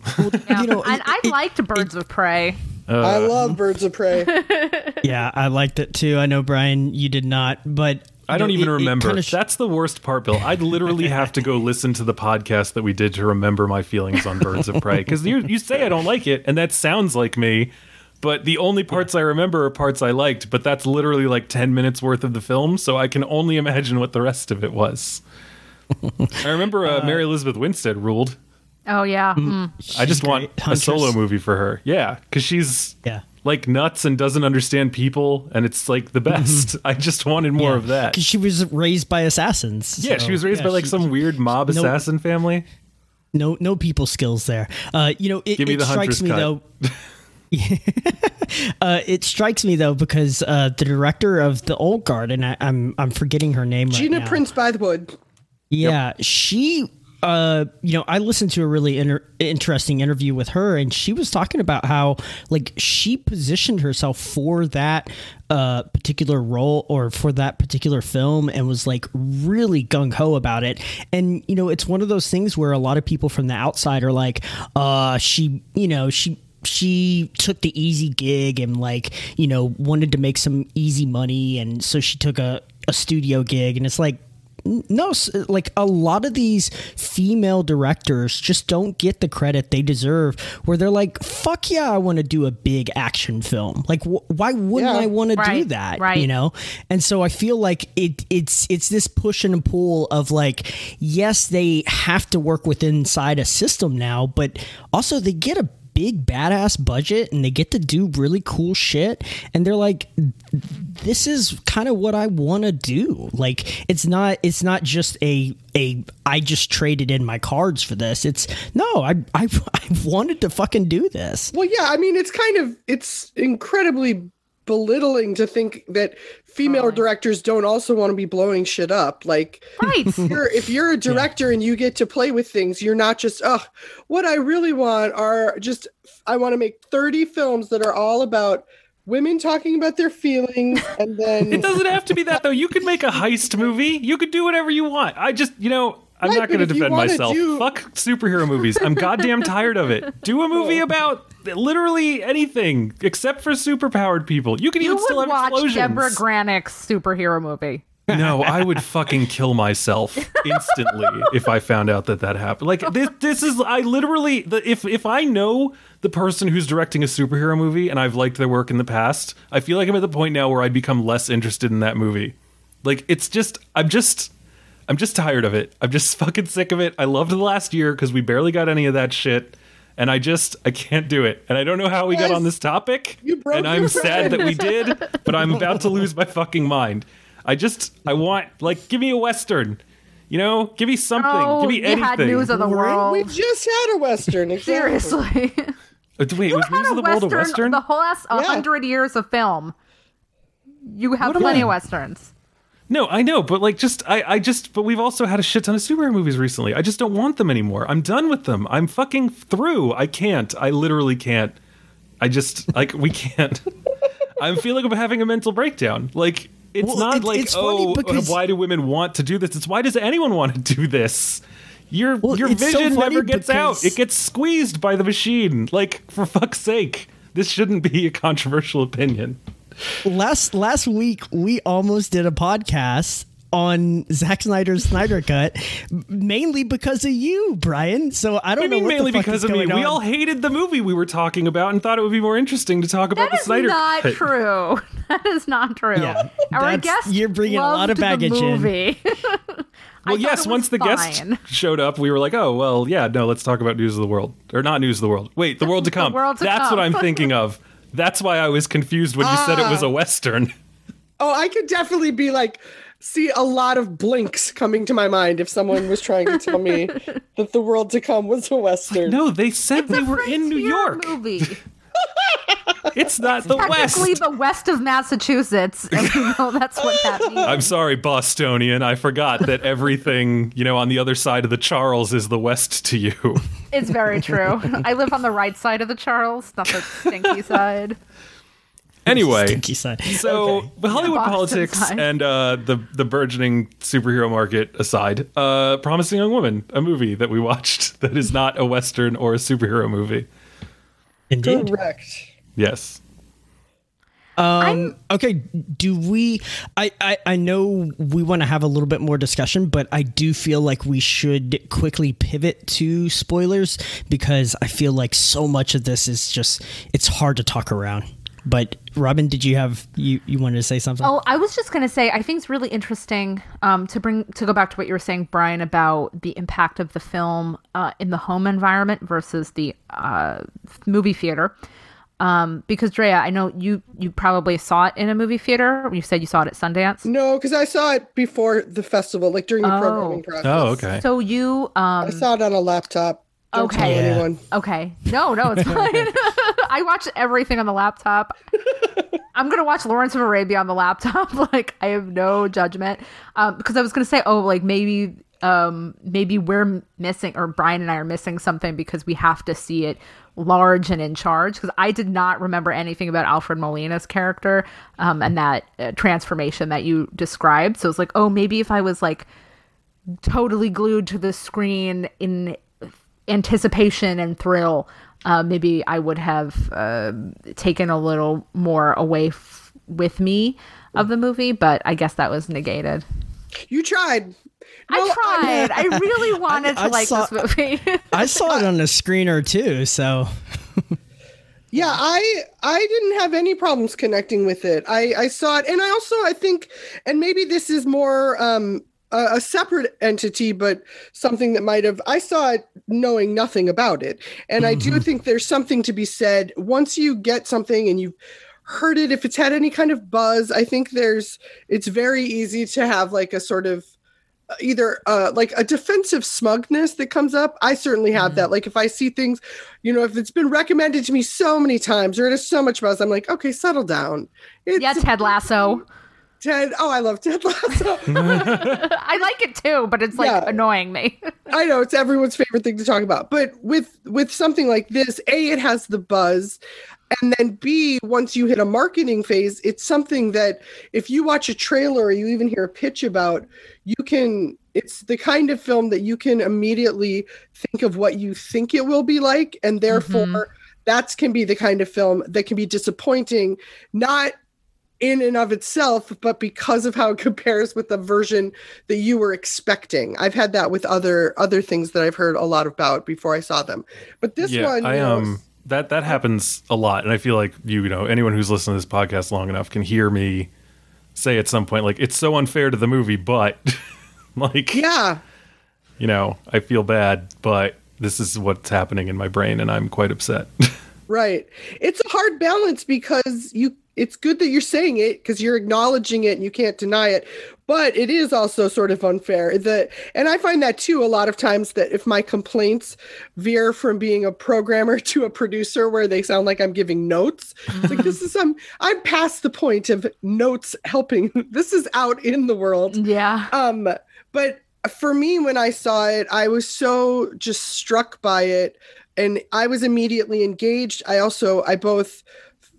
Yeah. you know, and I liked Birds of Prey. Uh, i love birds of prey *laughs* yeah, I liked it too. I know Brian, you did not, but I don't know, even it- it remember. kinda sh- That's the worst part, Bill. I'd literally have to go listen to the podcast that we did to remember my feelings on Birds of Prey. Because you, you say I don't like it, and that sounds like me. But the only parts I remember are parts I liked. But that's literally like 10 minutes worth of the film. So I can only imagine what the rest of it was. I remember uh, Mary Elizabeth Winstead ruled. Oh yeah. Mm. I just want a solo movie for her. Yeah. Because she's yeah. Like nuts and doesn't understand people. And it's like the best. *laughs* I just wanted more of that. Because she was raised by assassins. Yeah, so, she was raised yeah, by like she- some weird mob no- assassin family. no no people skills there. Uh, you know, it, Give me it the strikes me cut. though. *laughs* *laughs* uh, it strikes me though because uh, the director of the Old Guard, and I, I'm I'm forgetting her name. right gina now. prince bythewood Yeah, she. Uh, you know, I listened to a really inter- interesting interview with her, and she was talking about how like she positioned herself for that uh particular role or for that particular film, and was like really gung ho about it. And you know, it's one of those things where a lot of people from the outside are like, uh, she, you know, she she took the easy gig and like you know wanted to make some easy money and so she took a, a studio gig and it's like no like a lot of these female directors just don't get the credit they deserve where they're like fuck yeah i want to do a big action film like wh- why wouldn't Yeah. i want to do that right. you know and so i feel like it it's it's this push and pull of like yes they have to work within inside a system now but also they get a big badass budget and they get to do really cool shit and they're like this is kind of what I want to do. Like it's not it's not just a a I just traded in my cards for this. It's no, I I *laughs* I wanted to fucking do this. well yeah i mean it's kind of it's incredibly belittling to think that female directors don't also want to be blowing shit up like Right. you're, if you're a *laughs* director and you get to play with things, you're not just, oh, what I really want are just, I want to make 30 films that are all about women talking about their feelings and then It doesn't have to be that though. You could make a heist movie. You could do whatever you want. I just, you know, I'm Right, not going to defend myself. do- Fuck superhero movies. I'm goddamn tired of it. Do a movie about literally anything except for superpowered people. You can You even still have watch explosions. Deborah Granik's superhero movie. no, I *laughs* would fucking kill myself instantly if I found out that that happened. Like this, this is I literally the, if if I know the person who's directing a superhero movie and I've liked their work in the past, I feel like I'm at the point now where I'd become less interested in that movie. Like it's just I'm just I'm just tired of it. I'm just *laughs* fucking sick of it. I loved the last year because we barely got any of that shit. And I just I can't do it. And I don't know how we got on this topic. You broke and I'm your sad that we did, but I'm *laughs* about to lose my fucking mind. I just I want like give me a western. You know, give me something. Oh, give me you anything. had news of the world. We just had a Western. *laughs* Exactly. Seriously. Uh, Wait, was had News a of the World a western, western? the whole last Yeah. hundred years of film. You have What plenty of westerns. No, I know, but like just I I just but we've also had a shit ton of superhero movies recently. I just don't want them anymore. I'm done with them. I'm fucking through. I can't. I literally can't. I just like we can't. *laughs* I feel like I'm having a mental breakdown. Like it's Well, not it- like it's oh uh, because- why do women want to do this? It's why does anyone want to do this? Your Well, your it's so vision never gets out. It gets squeezed by the machine. Like for fuck's sake. This shouldn't be a controversial opinion. Last last week we almost did a podcast on Zack Snyder's Snyder Cut, mainly because of you, Brian. So I don't I mean, know mainly because of me. going We all hated the movie we were talking about and thought it would be more interesting to talk about That the is Snyder not true. *laughs* That is not true. Yeah, Our guest you're bringing a lot of loved the baggage in. movie. *laughs* Well, yes, once was the guest showed up, we were like, oh, well, yeah, no, let's talk about News of the World. Or not News of the World. Wait, The World to *laughs* Come. World to That's Come. what I'm thinking of. That's why I was confused when you said it was a ah. Western. Oh, I could definitely be like, see a lot of blinks coming to my mind if someone was trying to tell me *laughs* that the world to come was a western. No, they said they were in New Frontier York. movie. *laughs* It's not the Technically, West. the west of Massachusetts, and *laughs* you know that's what that means. I'm sorry, Bostonian. I forgot that everything, you know, on the other side of the Charles is the West to you. It's very true. I live on the right side of the Charles, not the stinky *laughs* side. Anyway, Stinky side. so Okay. the Hollywood Boston politics side. and uh, the the burgeoning superhero market aside, uh, Promising Young Woman, a movie that we watched *laughs* that is not a western or a superhero movie. Indeed. Correct. Yes. Um, okay, do we? I, I I know we want to have a little bit more discussion, but I do feel like we should quickly pivot to spoilers because I feel like so much of this is just it's hard to talk around. But Robyn, did you have you you wanted to say something? Oh, I was just gonna say, I think it's really interesting um, to bring to go back to what you were saying, Brian, about the impact of the film uh, in the home environment versus the uh, movie theater. Um, because Drea, I know you you probably saw it in a movie theater. You said you saw it at Sundance. No, because I saw it before the festival, like during the Oh. programming process. Oh, okay. So you um, I saw it on a laptop. Don't Okay. tell anyone. Okay. No, no, it's *laughs* fine. *laughs* I watch everything on the laptop. *laughs* I'm gonna watch Lawrence of Arabia on the laptop. like I have no judgment. Um, because I was gonna say, oh, like maybe um maybe we're missing or Brian and I are missing something because we have to see it large and in charge because I did not remember anything about Alfred Molina's character um and that uh, transformation that you described. So it's like, oh, maybe if I was like totally glued to the screen in anticipation and thrill, uh, maybe I would have uh, taken a little more away f- with me of the movie, but I guess that was negated. You tried. I tried. I *laughs* really wanted I to like saw- this movie. I saw it on a screener too, so *laughs* Yeah, I I didn't have any problems connecting with it. I I saw it, and I also I think, and maybe this is more um a, a separate entity, but something that might have. I saw it knowing nothing about it, and I do think there's something to be said once you get something and you've heard it. If it's had any kind of buzz, I think there's. It's very easy to have like a sort of either uh like a defensive smugness that comes up i certainly have that like if i see things you know if it's been recommended to me so many times or it is so much buzz i'm like okay settle down it's yeah, Ted Lasso. Ted oh i love ted lasso *laughs* I like it too, but it's like Yeah. annoying me. i know it's everyone's favorite thing to talk about but with with something like this a it has the buzz and then b once you hit a marketing phase it's something that if you watch a trailer or you even hear a pitch about you can it's the kind of film that you can immediately think of what you think it will be like and therefore mm-hmm. that can be the kind of film that can be disappointing not in and of itself but because of how it *laughs* compares with the version that you were expecting i've had that with other other things that i've heard a lot about before i saw them but this yeah, one I know, um that that happens a lot, and I feel like you, you know anyone who's listened to this podcast long enough can hear me say at some point like it's so unfair to the movie, but *laughs* like yeah you know I feel bad, but this is what's happening in my brain, and I'm quite upset. *laughs* Right. It's a hard balance because you it's good that you're saying it because you're acknowledging it and you can't deny it. But it is also sort of unfair. That and I find that too a lot of times that if my complaints veer from being a programmer *laughs* to a producer where they sound like I'm giving notes. It's like this is some I'm past the point of notes helping. *laughs* This is out in the world. Yeah. Um, but for me, when I saw it, I was so just struck by it, and I was immediately engaged. I also, I both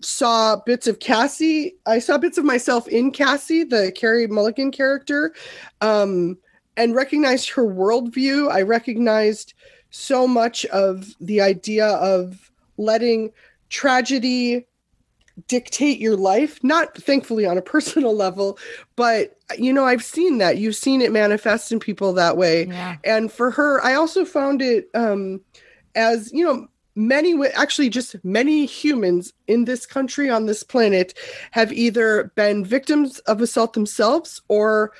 saw bits of Cassie. I saw bits of myself in Cassie, the Carey Mulligan character, um, and recognized her worldview. I recognized so much of the idea of letting tragedy dictate your life not thankfully on a *laughs* personal level but you know i've seen that you've seen it manifest in people that way Yeah. and for her i also found it um as you know many actually just many humans in this country on this planet have either been victims of assault themselves or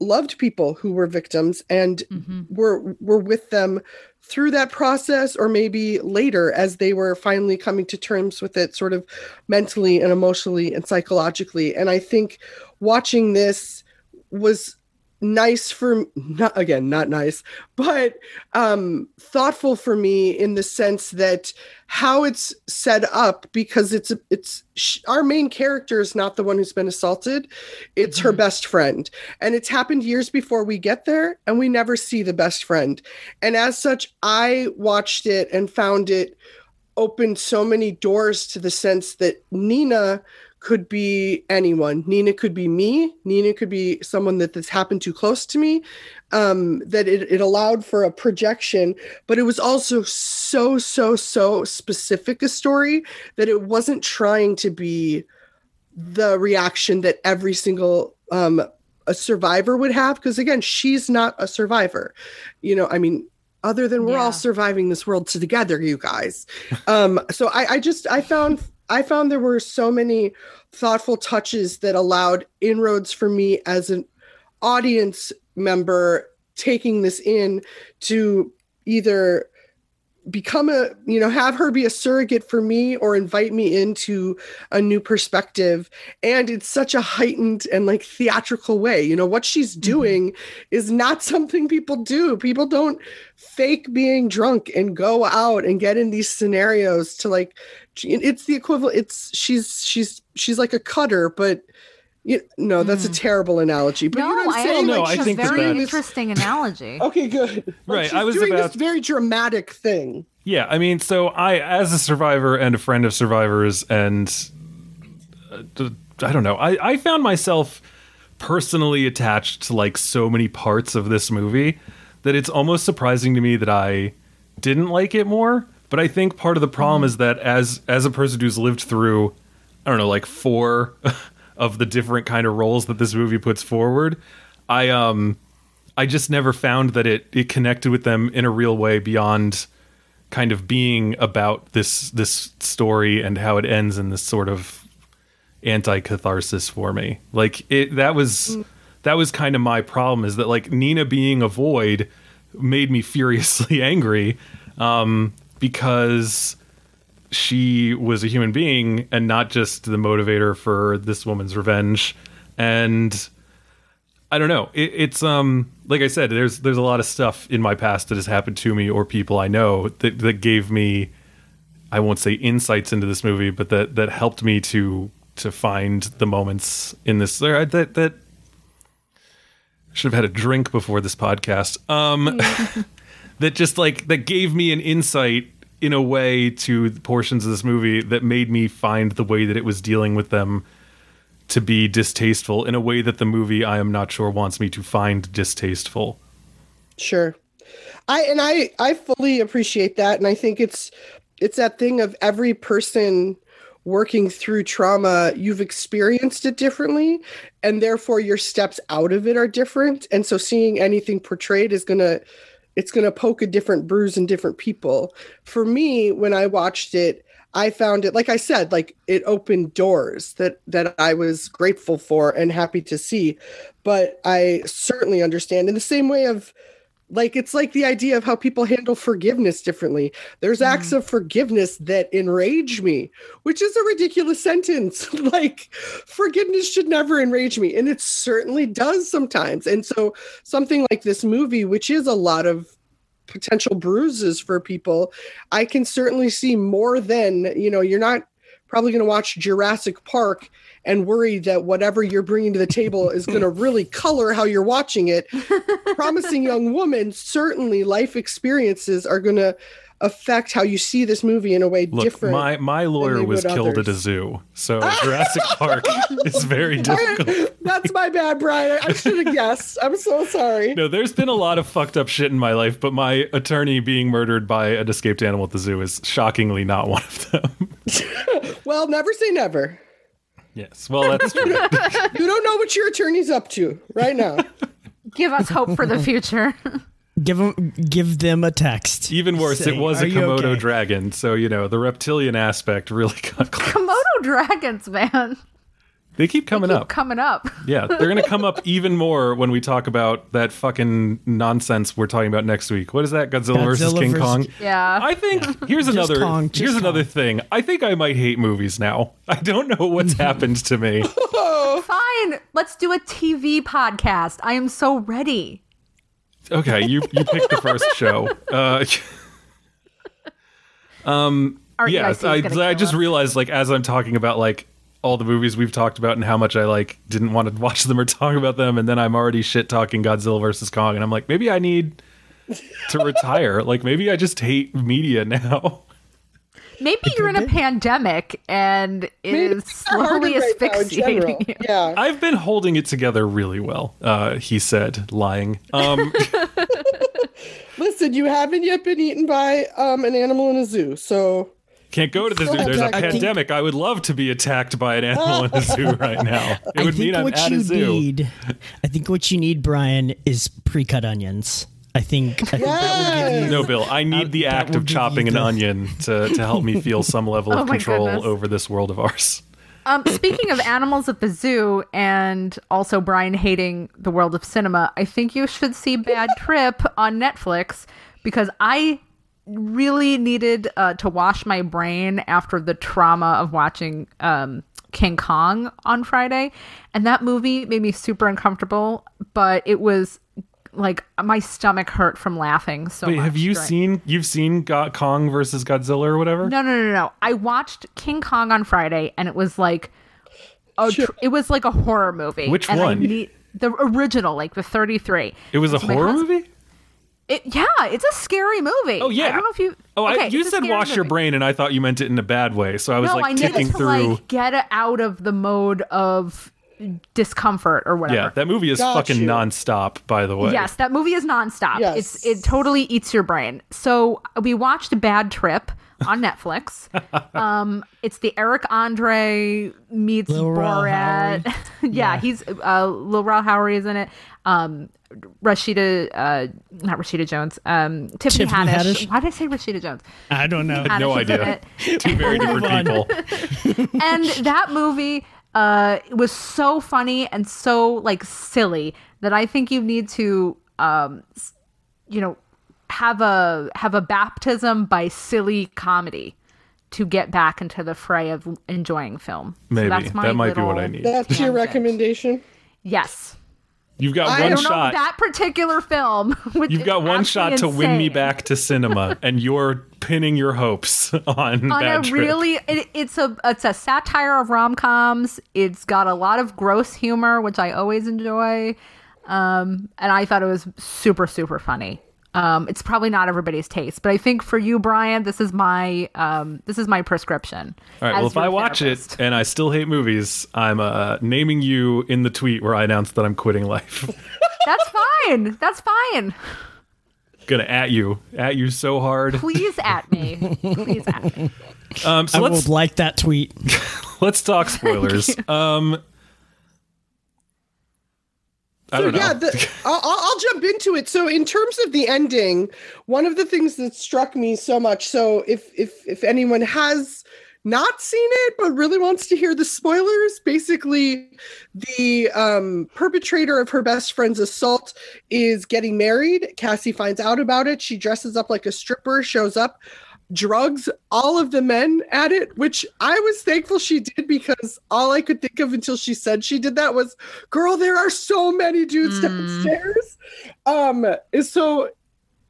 loved people who were victims and Mhm. were were with them through that process or maybe later as they were finally coming to terms with it sort of mentally and emotionally and psychologically and i think watching this was nice for not again not nice but um thoughtful for me in the sense that how it's set up because it's it's our main character is not the one who's been assaulted. It's her best friend. And it's happened years before we get there and we never see the best friend. And as such i watched it and found it opened so many doors to the sense that nina could be anyone. Nina could be me. Nina could be someone that this happened too close to me. Um, that it, it allowed for a projection, but it was also so, so, so specific a story that it wasn't trying to be the reaction that every single um, a survivor would have. Because again, she's not a survivor. You know, I mean, other than we're Yeah. all surviving this world together, you guys. Um, so I, I just I found I found there were so many thoughtful touches that allowed inroads for me as an audience member taking this in to either become a you know have her be a surrogate for me or invite me into a new perspective. And it's such a heightened and like theatrical way. You know what she's mm-hmm. doing is not something people do. People don't fake being drunk and go out and get in these scenarios to like it's the equivalent it's she's she's she's like a cutter but you, no that's a terrible analogy but no, you know what i'm I saying? No, think I it's a think very that's- interesting analogy. *laughs* okay good. Like, *laughs* Right, she's I was doing about- this very dramatic thing. Yeah, I mean, so I, as a survivor and a friend of survivors, and uh, d- I don't know, I, I found myself personally attached to like so many parts of this movie that it's almost surprising to me that I didn't like it more. But I think part of the problem is that as as a person who's lived through, I don't know, like four *laughs* of the different kind of roles that this movie puts forward, I um I just never found that it it connected with them in a real way beyond kind of being about this this story and how it ends in this sort of anti catharsis for me. Like it that was that was kind of my problem is that like Nina being a void made me furiously *laughs* angry um because she was a human being and not just the motivator for this woman's revenge and I don't know. It, it's um like I said, there's there's a lot of stuff in my past that has happened to me or people I know that that gave me I won't say insights into this movie, but that that helped me to to find the moments in this that that should have had a drink before this podcast. Um *laughs* that just like that gave me an insight in a way to portions of this movie that made me find the way that it was dealing with them to be distasteful in a way that the movie I am not sure wants me to find distasteful. Sure. I and I I fully appreciate that and I think it's it's that thing of every person working through trauma you've experienced it differently and therefore your steps out of it are different and so seeing anything portrayed is going to it's going to poke a different bruise in different people. For me when I watched it I found it like I said like it opened doors that that I was grateful for and happy to see but I certainly understand in the same way of like it's like the idea of how people handle forgiveness differently. There's mm. acts of forgiveness that enrage me which is a ridiculous sentence. *laughs* Like forgiveness should never enrage me and it certainly does sometimes. And so something like this movie which is a lot of potential bruises for people i can certainly see more than you know you're not probably going to watch jurassic park and worry that whatever you're bringing to the table is *laughs* going to really color how you're watching it. Promising *laughs* young woman certainly life experiences are going to affect how you see this movie in a way Look, different my my lawyer was would killed at a zoo, so *laughs* Jurassic Park is very difficult. that's my bad brian. I should have guessed. I'm so sorry. No, there's been a lot of fucked up shit in my life, but my attorney being murdered by an escaped animal at the zoo is shockingly not one of them. well never say never yes, well, that's true. *laughs* you don't know what your attorney's up to right now Give us hope for the future. Give them, give them a text. Even worse, it was a Komodo okay?" dragon, so you know the reptilian aspect really got close. Komodo dragons, man. They keep coming Keep up. coming up. *laughs* Yeah, they're going to come up even more when we talk about that fucking nonsense we're talking about next week. What is that? Godzilla, versus King versus- Kong. Yeah. I think *laughs* here's another Kong, just here's another thing. I think I might hate movies now. *laughs* I don't know what's happened to me. Fine. Let's do a TV podcast. I am so ready. Okay, you you picked the first show. Uh, um, Our yes, EIC I I just us. realized like as I'm talking about like all the movies we've talked about and how much I like didn't want to *laughs* watch them or talk about them, and then I'm already shit talking Godzilla versus Kong, and I'm like maybe I need to *laughs* retire. like maybe I just hate media now. Maybe you're in a pandemic and it Maybe is it's slowly right now in asphyxiating general. you. Yeah. *laughs* I've been holding it together really well. Uh, he said, lying. Um, Listen, you haven't yet been eaten by um, an animal in a zoo, so Can't go to the zoo. *laughs* There's a I think- pandemic. I would love to be attacked by an animal in a *laughs* zoo right now. It I would think mean I'm what at you a zoo. need, I think what you need, Brian, is pre-cut onions. I think, I think that will give you. No, Bill. I need the act of chopping an onion to, to help me feel *laughs* some level Oh of my control goodness. over this world of ours. Um, speaking of animals at the zoo and also Brian hating the world of cinema, I think you should see Bad Trip on Netflix because I really needed uh, to wash my brain after the trauma of watching um, King Kong on Friday. And that movie made me super uncomfortable, but it was like my stomach hurt from laughing so Wait, much. have you seen you've seen Go- Kong versus Godzilla or whatever? No, no, no, no. I watched King Kong on Friday, and it was like, a tr- it was like a horror movie. Which and one? need- the original, like the thirty-three. It was a horror hus- movie? It, yeah, it's a scary movie. Oh yeah. I don't know if you. Oh, okay, I, you said scary wash your brain, and I thought you meant it in a bad way. So I was No, like I ticking to through. like get out of the mode of discomfort or whatever. yeah, that movie is Got fucking you. nonstop. By the way. Yes, that movie is nonstop. Yes. It's it totally eats your brain. So we watched Bad Trip on Netflix. *laughs* um, it's the Eric Andre meets Lil Rel Borat. *laughs* yeah, he's uh, Lil Rel Howery is in it. Um, Rashida, uh, not Rashida Jones. Um, Tiffany, Tiffany Haddish. Haddish? Why did I say Rashida Jones? I don't know. no Haddish is idea. it. *laughs* Two very different people. *laughs* and that movie uh was so funny and so like silly that I think you need to um you know have a have a baptism by silly comedy to get back into the fray of enjoying film. So Maybe that's my that might be what I need. that's your recommendation. Yes. You've got I one I don't know shot. that particular film. *laughs* You've got one shot to win me back to cinema, *laughs* and you're pinning your hopes *laughs* on, on Bad a Trip. really it, it's a it's a satire of rom-coms it's got a lot of gross humor which i always enjoy um and i thought it was super super funny um it's probably not everybody's taste but i think for you brian this is my um this is my prescription All right. Well, if I your watch therapist. it and I still hate movies, I'm uh, naming you in the tweet where I announce that I'm quitting life. *laughs* that's fine that's fine Gonna at you, at you so hard. please at me please at me Um, so I let's would like that tweet. *laughs* let's talk *laughs* spoilers. um, I So yeah, the, I'll, I'll I'll jump into it. So in terms of the ending, one of the things that struck me so much. So if if if anyone has not seen it but really wants to hear the spoilers, basically the um, perpetrator of her best friend's assault is getting married. Cassie finds out about it. She dresses up like a stripper, shows up drugs all of the men at it, which I was thankful she did because all I could think of until she said she did that was, girl, there are so many dudes downstairs. Um, is so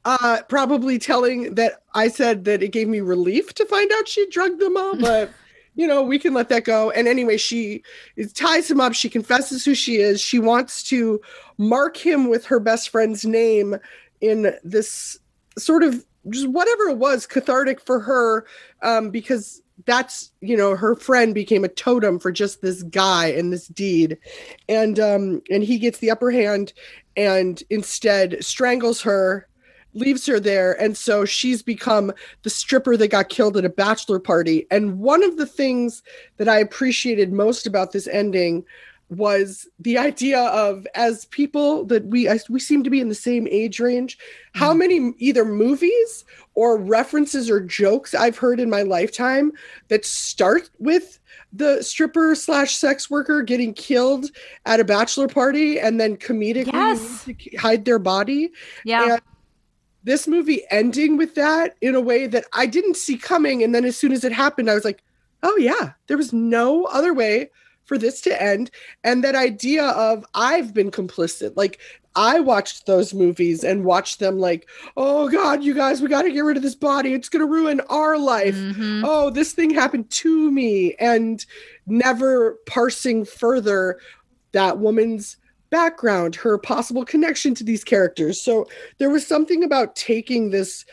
uh probably telling that I said that it gave me relief to find out she drugged them all, *laughs* but you know, we can let that go. And anyway, she it ties him up. She confesses who she is. She wants to mark him with her best friend's name in this sort of just whatever it was cathartic for her um, because that's you know her friend became a totem for just this guy and this deed. And um and he gets the upper hand and instead strangles her leaves her there. And so she's become the stripper that got killed at a bachelor party. And one of the things that i appreciated most about this ending was the idea of as people that we as we seem to be in the same age range how hmm. many either movies or references or jokes i've heard in my lifetime that start with the stripper slash sex worker getting killed at a bachelor party and then comedically Yes. hide their body Yeah. and this movie ending with that in a way that I didn't see coming. And then as soon as it happened, I was like, oh, yeah, there was no other way for this to end. And that idea of I've been complicit. Like, I watched those movies and watched them like, oh God, you guys, we got to get rid of this body. It's going to ruin our life. Mhm. Oh, this thing happened to me. And never parsing further that woman's background, her possible connection to these characters. So there was something about taking this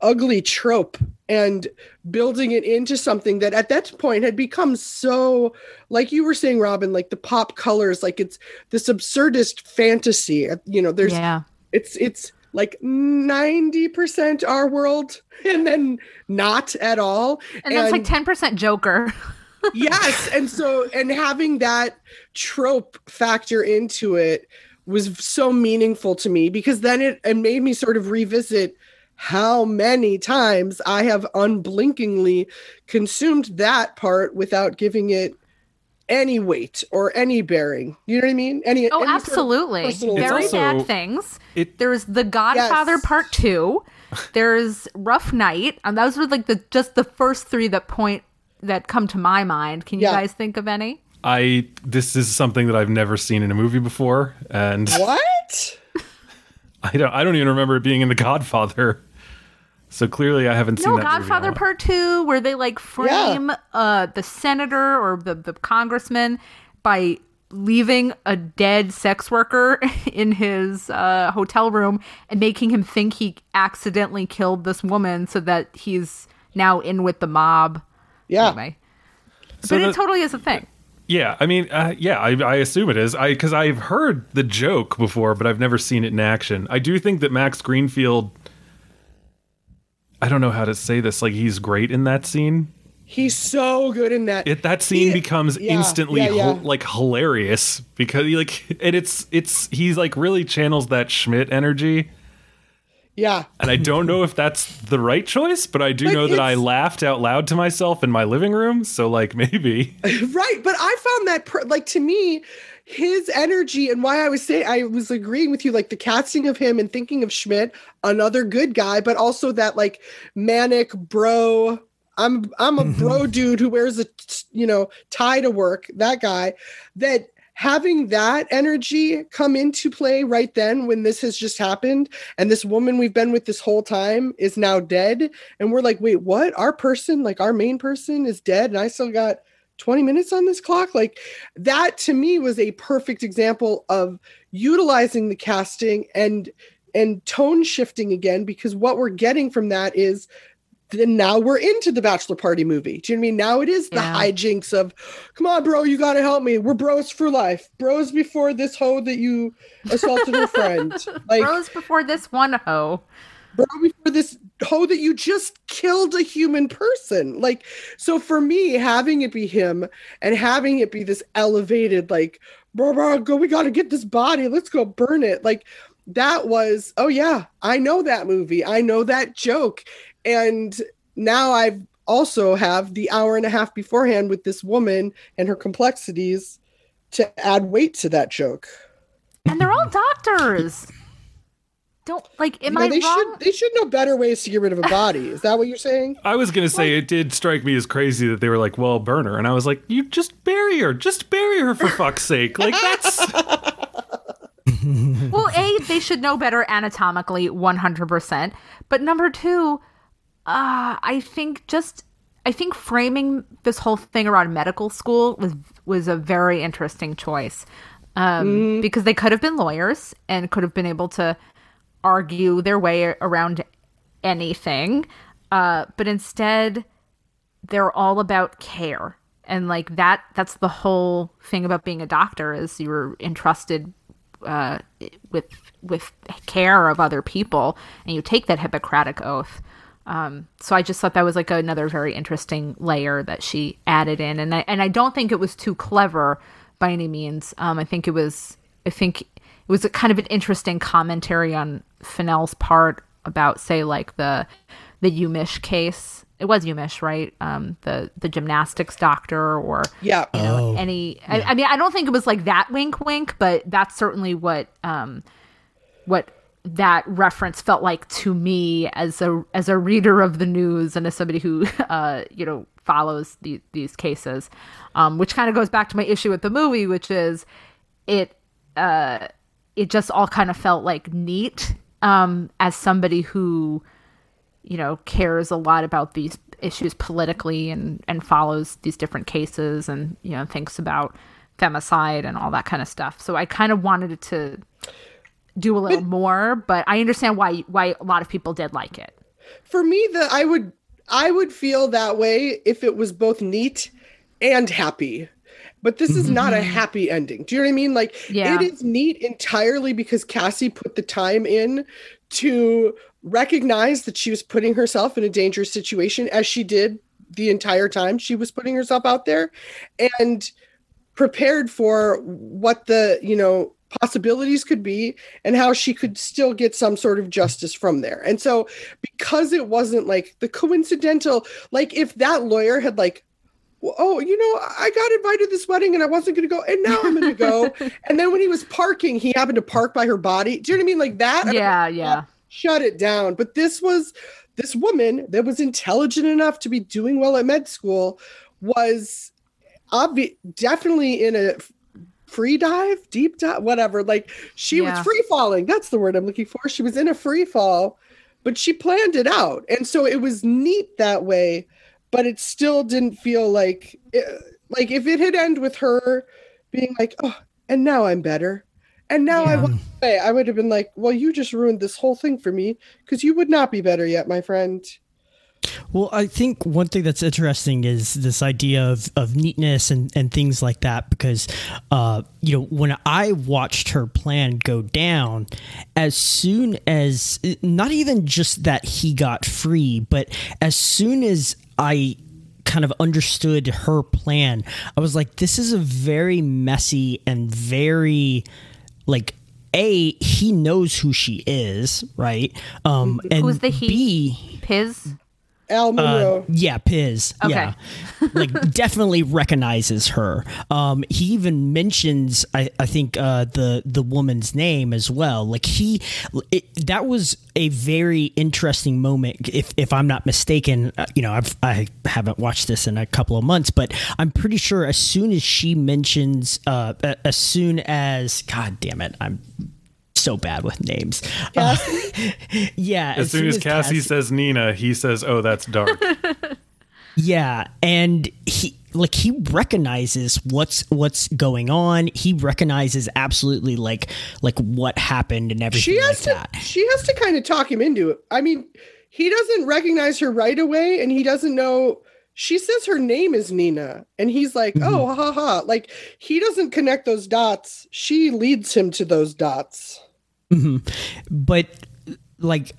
ugly trope and building it into something that at that point had become so like you were saying robyn like the pop colors like it's this absurdist fantasy uh, you know there's yeah. it's it's like 90% our world *laughs* and then not at all And that's like 10% Joker. *laughs* yes and so and having that trope factor into it was so meaningful to me because then it, it made me sort of revisit how many times i have unblinkingly consumed that part without giving it any weight or any bearing you know what i mean any Oh, any sort of absolutely. Very also- bad things. It There's The Godfather Yes. Part Two. There's Rough Night, and those were like the just the first three that point that come to my mind. Can you Yeah. guys think of any? I this is something that I've never seen in a movie before, and what *laughs* I don't I don't even remember it being in The Godfather. So clearly, I haven't seen No, that Godfather at. Part Two, where they like frame uh the senator or the the congressman by leaving a dead sex worker *laughs* in his uh, hotel room and making him think he accidentally killed this woman so that he's now in with the mob. yeah Anyway. So but the- it totally is a thing. Yeah, I mean, uh, yeah, I, I assume it is. I because I've heard the joke before, but I've never seen it in action. I do think that Max Greenfield. I don't know how to say this. Like he's great in that scene. he's so good in that It that scene He- becomes yeah, instantly yeah, yeah. like hilarious because he, like and it's it's he's like really channels that Schmidt energy. Yeah And I don't know if that's the right choice, but I do Like, know that I laughed out loud to myself in my living room. So like *laughs* maybe *laughs* right but i found that per- like to me his energy and why i was saying i was agreeing with you like the casting of him and thinking of schmidt another good guy but also that like manic bro i'm i'm a bro *laughs* dude who wears a you know tie to work that guy that having that energy come into play right then when this has just happened and this woman we've been with this whole time is now dead and we're like wait what? Our person like our main person is dead and i still got 20 minutes on this clock? Like that to me was a perfect example of utilizing the casting and and tone shifting again because what we're getting from that is then now we're into the bachelor party movie. Do you know what I mean? Now it is the Yeah. hijinks of, come on, bro, you gotta help me. We're bros for life. Bros before this hoe that you assaulted her friend. *laughs* Like Rose before this one hoe. bro before this hoe that you just killed a human person like so for me having it be him and having it be this elevated like bro bro go we got to get this body let's go burn it like that was oh yeah i know that movie i know that joke and now i've also have the hour and a half beforehand with this woman and her complexities to add weight to that joke And they're all doctors. Don't like am You know, I they wrong? should they should know better ways to get rid of a body is that what you're saying *laughs* I was gonna say it did strike me as crazy that they were like, "Well, burn her," and I was like, "You just bury her, just bury her for fuck's sake!" Like that's *laughs* well, A, they should know better anatomically 100%. But number two, uh, I think just I think framing this whole thing around medical school was was a very interesting choice. Um, because they could have been lawyers and could have been able to argue their way around anything. Uh, but instead, they're all about care and like that that's the whole thing about being a doctor is you're entrusted uh, with with care of other people and you take that hippocratic oath um, so i just thought that was like another very interesting layer that she added in and I, and I don't think it was too clever by any means. Um, I think it was I think it was a kind of an interesting commentary on Fennell's part about say like the the Umish case. It was Umish, right? Um, the the gymnastics doctor or Yeah. you know Oh, any I, I mean i don't think it was like that wink wink but that's certainly what um what that reference felt like to me as a as a reader of the news and as somebody who *laughs* uh you know follows the, these cases um which kind of goes back to my issue with the movie which is it uh it just all kind of felt like neat um as somebody who you know cares a lot about these issues politically and and follows these different cases and you know thinks about femicide and all that kind of stuff. So i kind of wanted it to do a little more but i understand why why a lot of people did like it For me, the I would I would feel that way if it was both neat and happy. But this is not a mm-hmm. happy ending. Do you know what I mean? Like Yeah. it is neat entirely because Cassie put the time in to recognize that she was putting herself in a dangerous situation as she did the entire time she was putting herself out there and prepared for what the, you know, possibilities could be and how she could still get some sort of justice from there. And so because it wasn't like the coincidental like if that lawyer had like oh, you know, I got invited to this wedding and I wasn't going to go, and now I'm going to go. *laughs* and then when he was parking, he happened to park by her body. Do you know what I mean? Like that. yeah yeah Shut it down. But this was this woman that was intelligent enough to be doing well at med school was obvi- definitely in a free dive, deep dive, whatever. Like she Yeah. was free falling. That's the word I'm looking for. She was in a free fall, but she planned it out. And so it was neat that way, but it still didn't feel like eh, like if it had ended with her being like, "Oh, and now I'm better." And now I Yeah. walk away. I would have been like, "Well, you just ruined this whole thing for me because you would not be better yet, my friend." Well, I think one thing that's interesting is this idea of, of neatness and, and things like that. Because, uh, you know, when I watched her plan go down, as soon as not even just that he got free, but as soon as I kind of understood her plan, I was like, this is a very messy and very like a he knows who she is, right? Um, and Who's the he? B, piz Al Monroe. yeah, Piz. Okay. Yeah. *laughs* like definitely recognizes her. Um he even mentions I, I think uh the the woman's name as well. Like he it, that was a very interesting moment if if I'm not mistaken. Uh, you know, I've I haven't watched this in a couple of months, but I'm pretty sure as soon as she mentions uh as soon as god damn it, I'm so bad with names. Uh, *laughs* yeah, As, soon as Cassie, says Nina, he says, "Oh, that's dark." *laughs* Yeah, and he like he recognizes what's what's going on. He recognizes absolutely like like what happened and everything she like has to that. she has to kind of talk him into it. I mean, he doesn't recognize her right away and he doesn't know she says her name is Nina and he's like, Mm-hmm. "Oh, ha ha ha." Like he doesn't connect those dots. She leads him to those dots. Mm-hmm. But like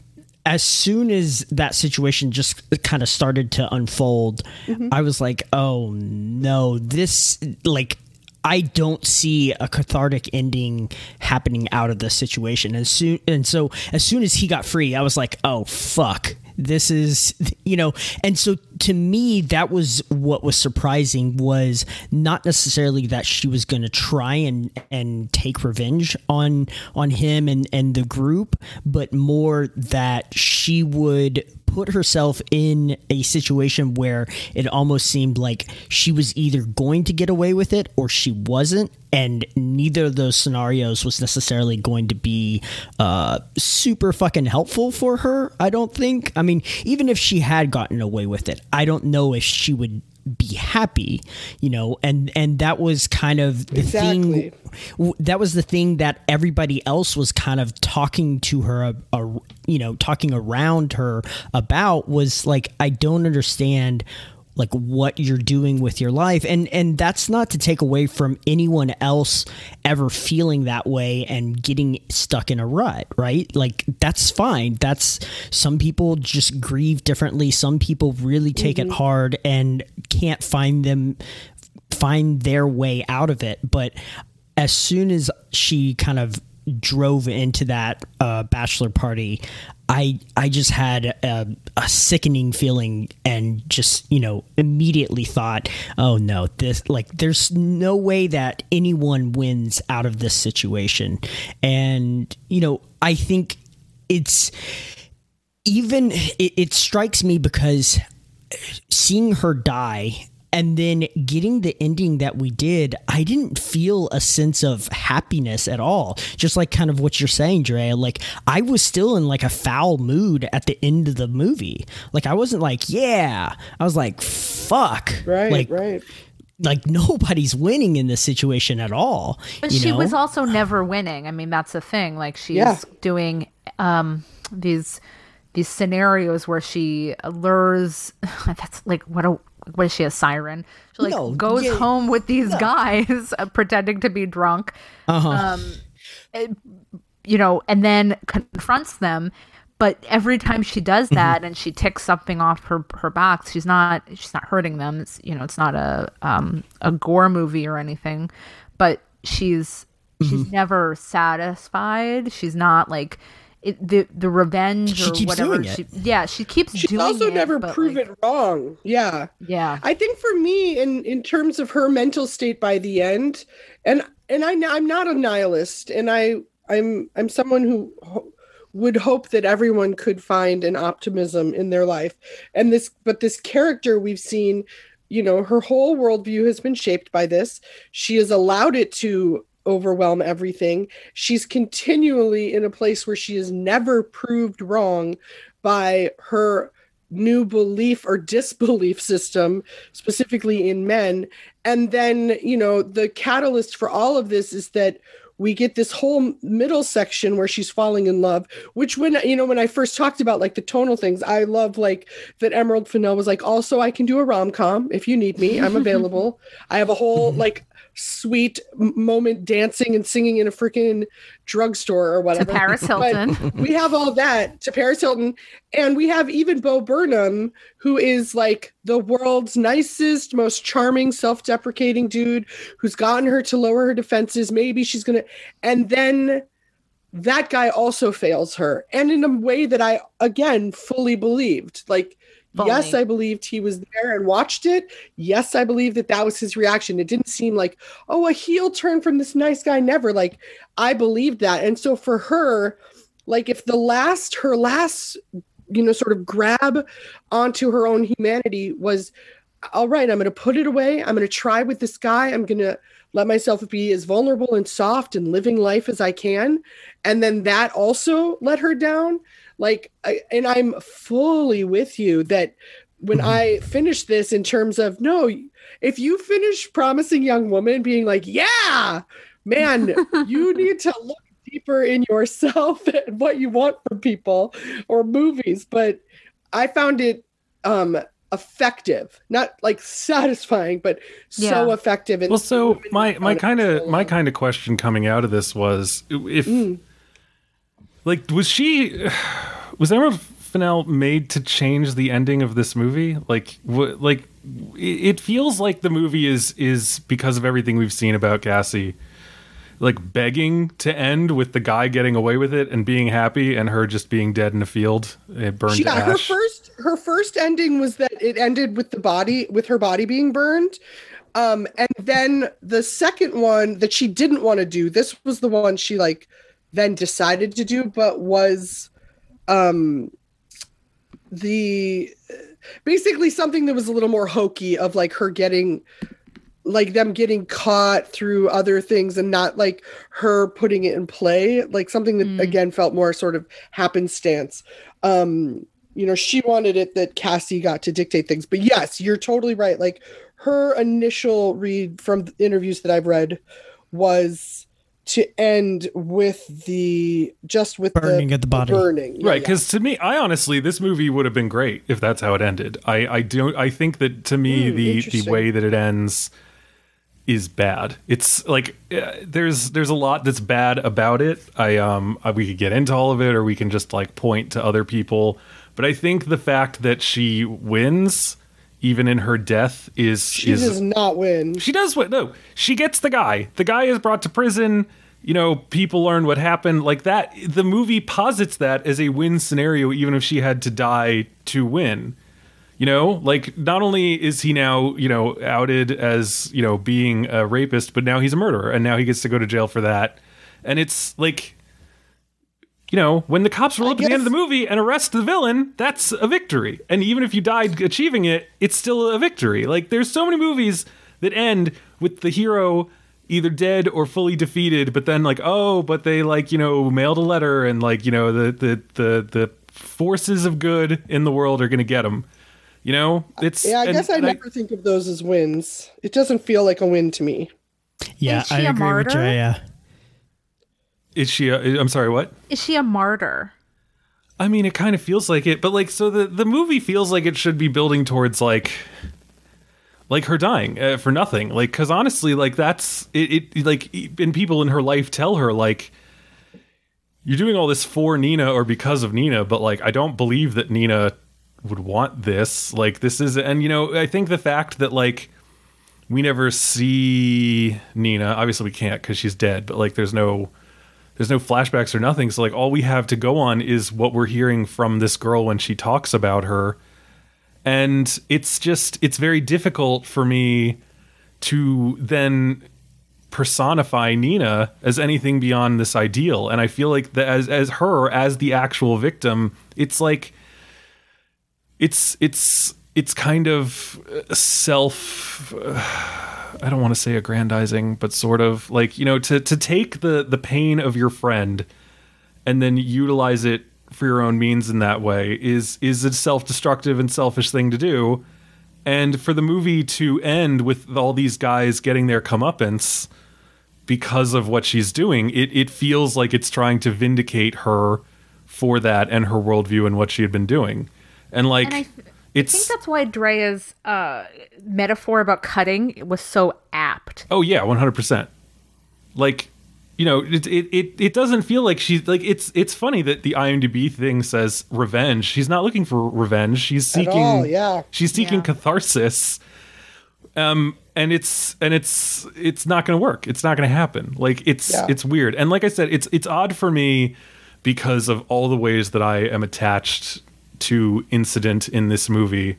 as soon as that situation just kind of started to unfold, mm-hmm. I was like, "Oh no, this like I don't see a cathartic ending happening out of this situation." And soon and so as soon as he got free, I was like, "Oh fuck." This is, you know, and so to me, that was what was surprising was not necessarily that she was going to try and and take revenge on on him and and the group, but more that she would put herself in a situation where it almost seemed like she was either going to get away with it or she wasn't and neither of those scenarios was necessarily going to be uh, super fucking helpful for her i don't think. I mean even if she had gotten away with it i don't know if she would be happy you know and and that was kind of the Exactly. thing that was the thing that everybody else was kind of talking to her, uh, uh, you know, talking around her about was like, I don't understand like what you're doing with your life. And and that's not to take away from anyone else ever feeling that way and getting stuck in a rut right? Like that's fine. That's some people just grieve differently. Some people really take it hard and can't find them find their way out of it. But as soon as she kind of drove into that uh, bachelor party, I I just had a, a, sickening feeling and just you know immediately thought, oh no, this like there's no way that anyone wins out of this situation, and you know I think it's even it, it strikes me because seeing her die and then getting the ending that we did, I didn't feel a sense of happiness at all. Just like kind of what you're saying, Dre. Like I was still in like a foul mood at the end of the movie. Like I wasn't like, yeah. I was like, fuck. Right. Like, right. Like *laughs* nobody's winning in this situation at all. But she know? was also never winning. I mean, that's the thing. Like she's yeah. doing um these these scenarios where she lures *laughs* that's like what a what is she a siren? She like no, goes yeah, home with these no. guys *laughs* uh, pretending to be drunk. Uh-huh. Um, it, you know, and then confronts them. But every time she does mm-hmm. that mm-hmm. and she ticks something off her her box, she's not she's not hurting them. It's you know, it's not a um a gore movie or anything, but she's mm-hmm. she's never satisfied. She's not like it, the the revenge she or whatever. She, yeah, she keeps. She's also it, never proven like, wrong. Yeah, yeah. I think for me, in in terms of her mental state by the end, and and I I'm not a nihilist, and I I'm I'm someone who ho- would hope that everyone could find an optimism in their life, and this but this character we've seen. You know, her whole worldview has been shaped by this. She has allowed it to overwhelm everything. She's continually in a place where she is never proved wrong by her new belief or disbelief system, specifically in men. And then, you know, the catalyst for all of this is that we get this whole middle section where she's falling in love which when you know when i first talked about like the tonal things i love like that emerald fennell was like also i can do a rom-com if you need me i'm *laughs* available i have a whole like sweet moment dancing and singing in a freaking drugstore or whatever. To Paris *laughs* Hilton. But *laughs* we have all that to Paris Hilton. And we have even Bo Burnham, who is like the world's nicest, most charming, self deprecating dude who's gotten her to lower her defenses. Maybe she's going to. And then that guy also fails her. And in a way that I, again, fully believed. Like, Yes, I believed he was there and watched it. Yes, I believe that that was his reaction. It didn't seem like, oh, a heel turn from this nice guy. Never. Like, I believed that. And so for her, like, if the last, her last, you know, sort of grab onto her own humanity was, all right, I'm going to put it away. I'm going to try with this guy. I'm going to let myself be as vulnerable and soft and living life as I can. And then that also let her down like I, and i'm fully with you that when mm-hmm. i finish this in terms of no if you finish promising young woman being like yeah man *laughs* you need to look deeper in yourself *laughs* and what you want from people or movies but i found it um effective not like satisfying but yeah. so effective and well so my my kind of my kind of question coming out of this was if mm. Like, was she? Was Emerald Fennell made to change the ending of this movie? Like, what? Like, it feels like the movie is is because of everything we've seen about Cassie, like begging to end with the guy getting away with it and being happy, and her just being dead in a field, it burned yeah, Her first her first ending was that it ended with the body with her body being burned. Um, and then the second one that she didn't want to do, this was the one she like then decided to do, but was um the basically something that was a little more hokey of like her getting like them getting caught through other things and not like her putting it in play like something that mm. again felt more sort of happenstance um you know she wanted it that cassie got to dictate things but yes you're totally right like her initial read from interviews that i've read was to end with the just with burning the, at the body. burning. Yeah, right because yeah. to me i honestly this movie would have been great if that's how it ended. I i don't i think that to me mm, the the way that it ends is bad. It's like uh, there's there's a lot that's bad about it. I um I, we could get into all of it or we can just like point to other people. But i think the fact that she wins even in her death, is She is does not win. she does win. No, she gets the guy. The guy is brought to prison. You know, people learn what happened. Like that, the movie posits that as a win scenario, even if she had to die to win. You know, like not only is he now, you know, outed as, you know, being a rapist, but now he's a murderer and now he gets to go to jail for that. And it's like, you know, when the cops roll I up at the end of the movie and arrest the villain, that's a victory. And even if you died achieving it, it's still a victory. Like there's so many movies that end with the hero either dead or fully defeated, but then like, oh, but they like, you know, mailed a letter and like, you know, the the the the forces of good in the world are going to get them. You know, it's Yeah, I and- guess I and never think of those as wins. It doesn't feel like a win to me. Yeah, Is she I a agree with martyr? Is she? A, I'm sorry, what? Is she a martyr? I mean, it kind of feels like it, but like, so the the movie feels like it should be building towards like, like her dying uh, for nothing. Like, because honestly, like that's it, it. Like, and people in her life tell her like, you're doing all this for Nina or because of Nina, but like, I don't believe that Nina would want this. Like, this is, and you know, I think the fact that like we never see Nina. Obviously, we can't because she's dead. But like, there's no there's no flashbacks or nothing. So like, all we have to go on is what we're hearing from this girl when she talks about her, and it's just it's very difficult for me to then personify Nina as anything beyond this ideal. And I feel like that as as her as the actual victim, it's like it's it's it's kind of uh, self I don't want to say aggrandizing, but sort of like, you know, to to take the the pain of your friend and then utilize it for your own means in that way is is a self-destructive and selfish thing to do. And for the movie to end with all these guys getting their comeuppance because of what she's doing, it it feels like it's trying to vindicate her for that and her worldview and what she had been doing. And like And I I think that's why Drea's uh, metaphor about cutting was so apt. Oh yeah, one hundred percent. Like, you know, it, it it it doesn't feel like she's like it's it's funny that the IMDb thing says revenge. She's not looking for revenge. She's At seeking. all, yeah. She's seeking Yeah. catharsis. Um, and it's and it's it's not going to work. It's not going to happen. Like it's Yeah. it's weird. And like I said, it's it's odd for me because of all the ways that I am attached to incident in this movie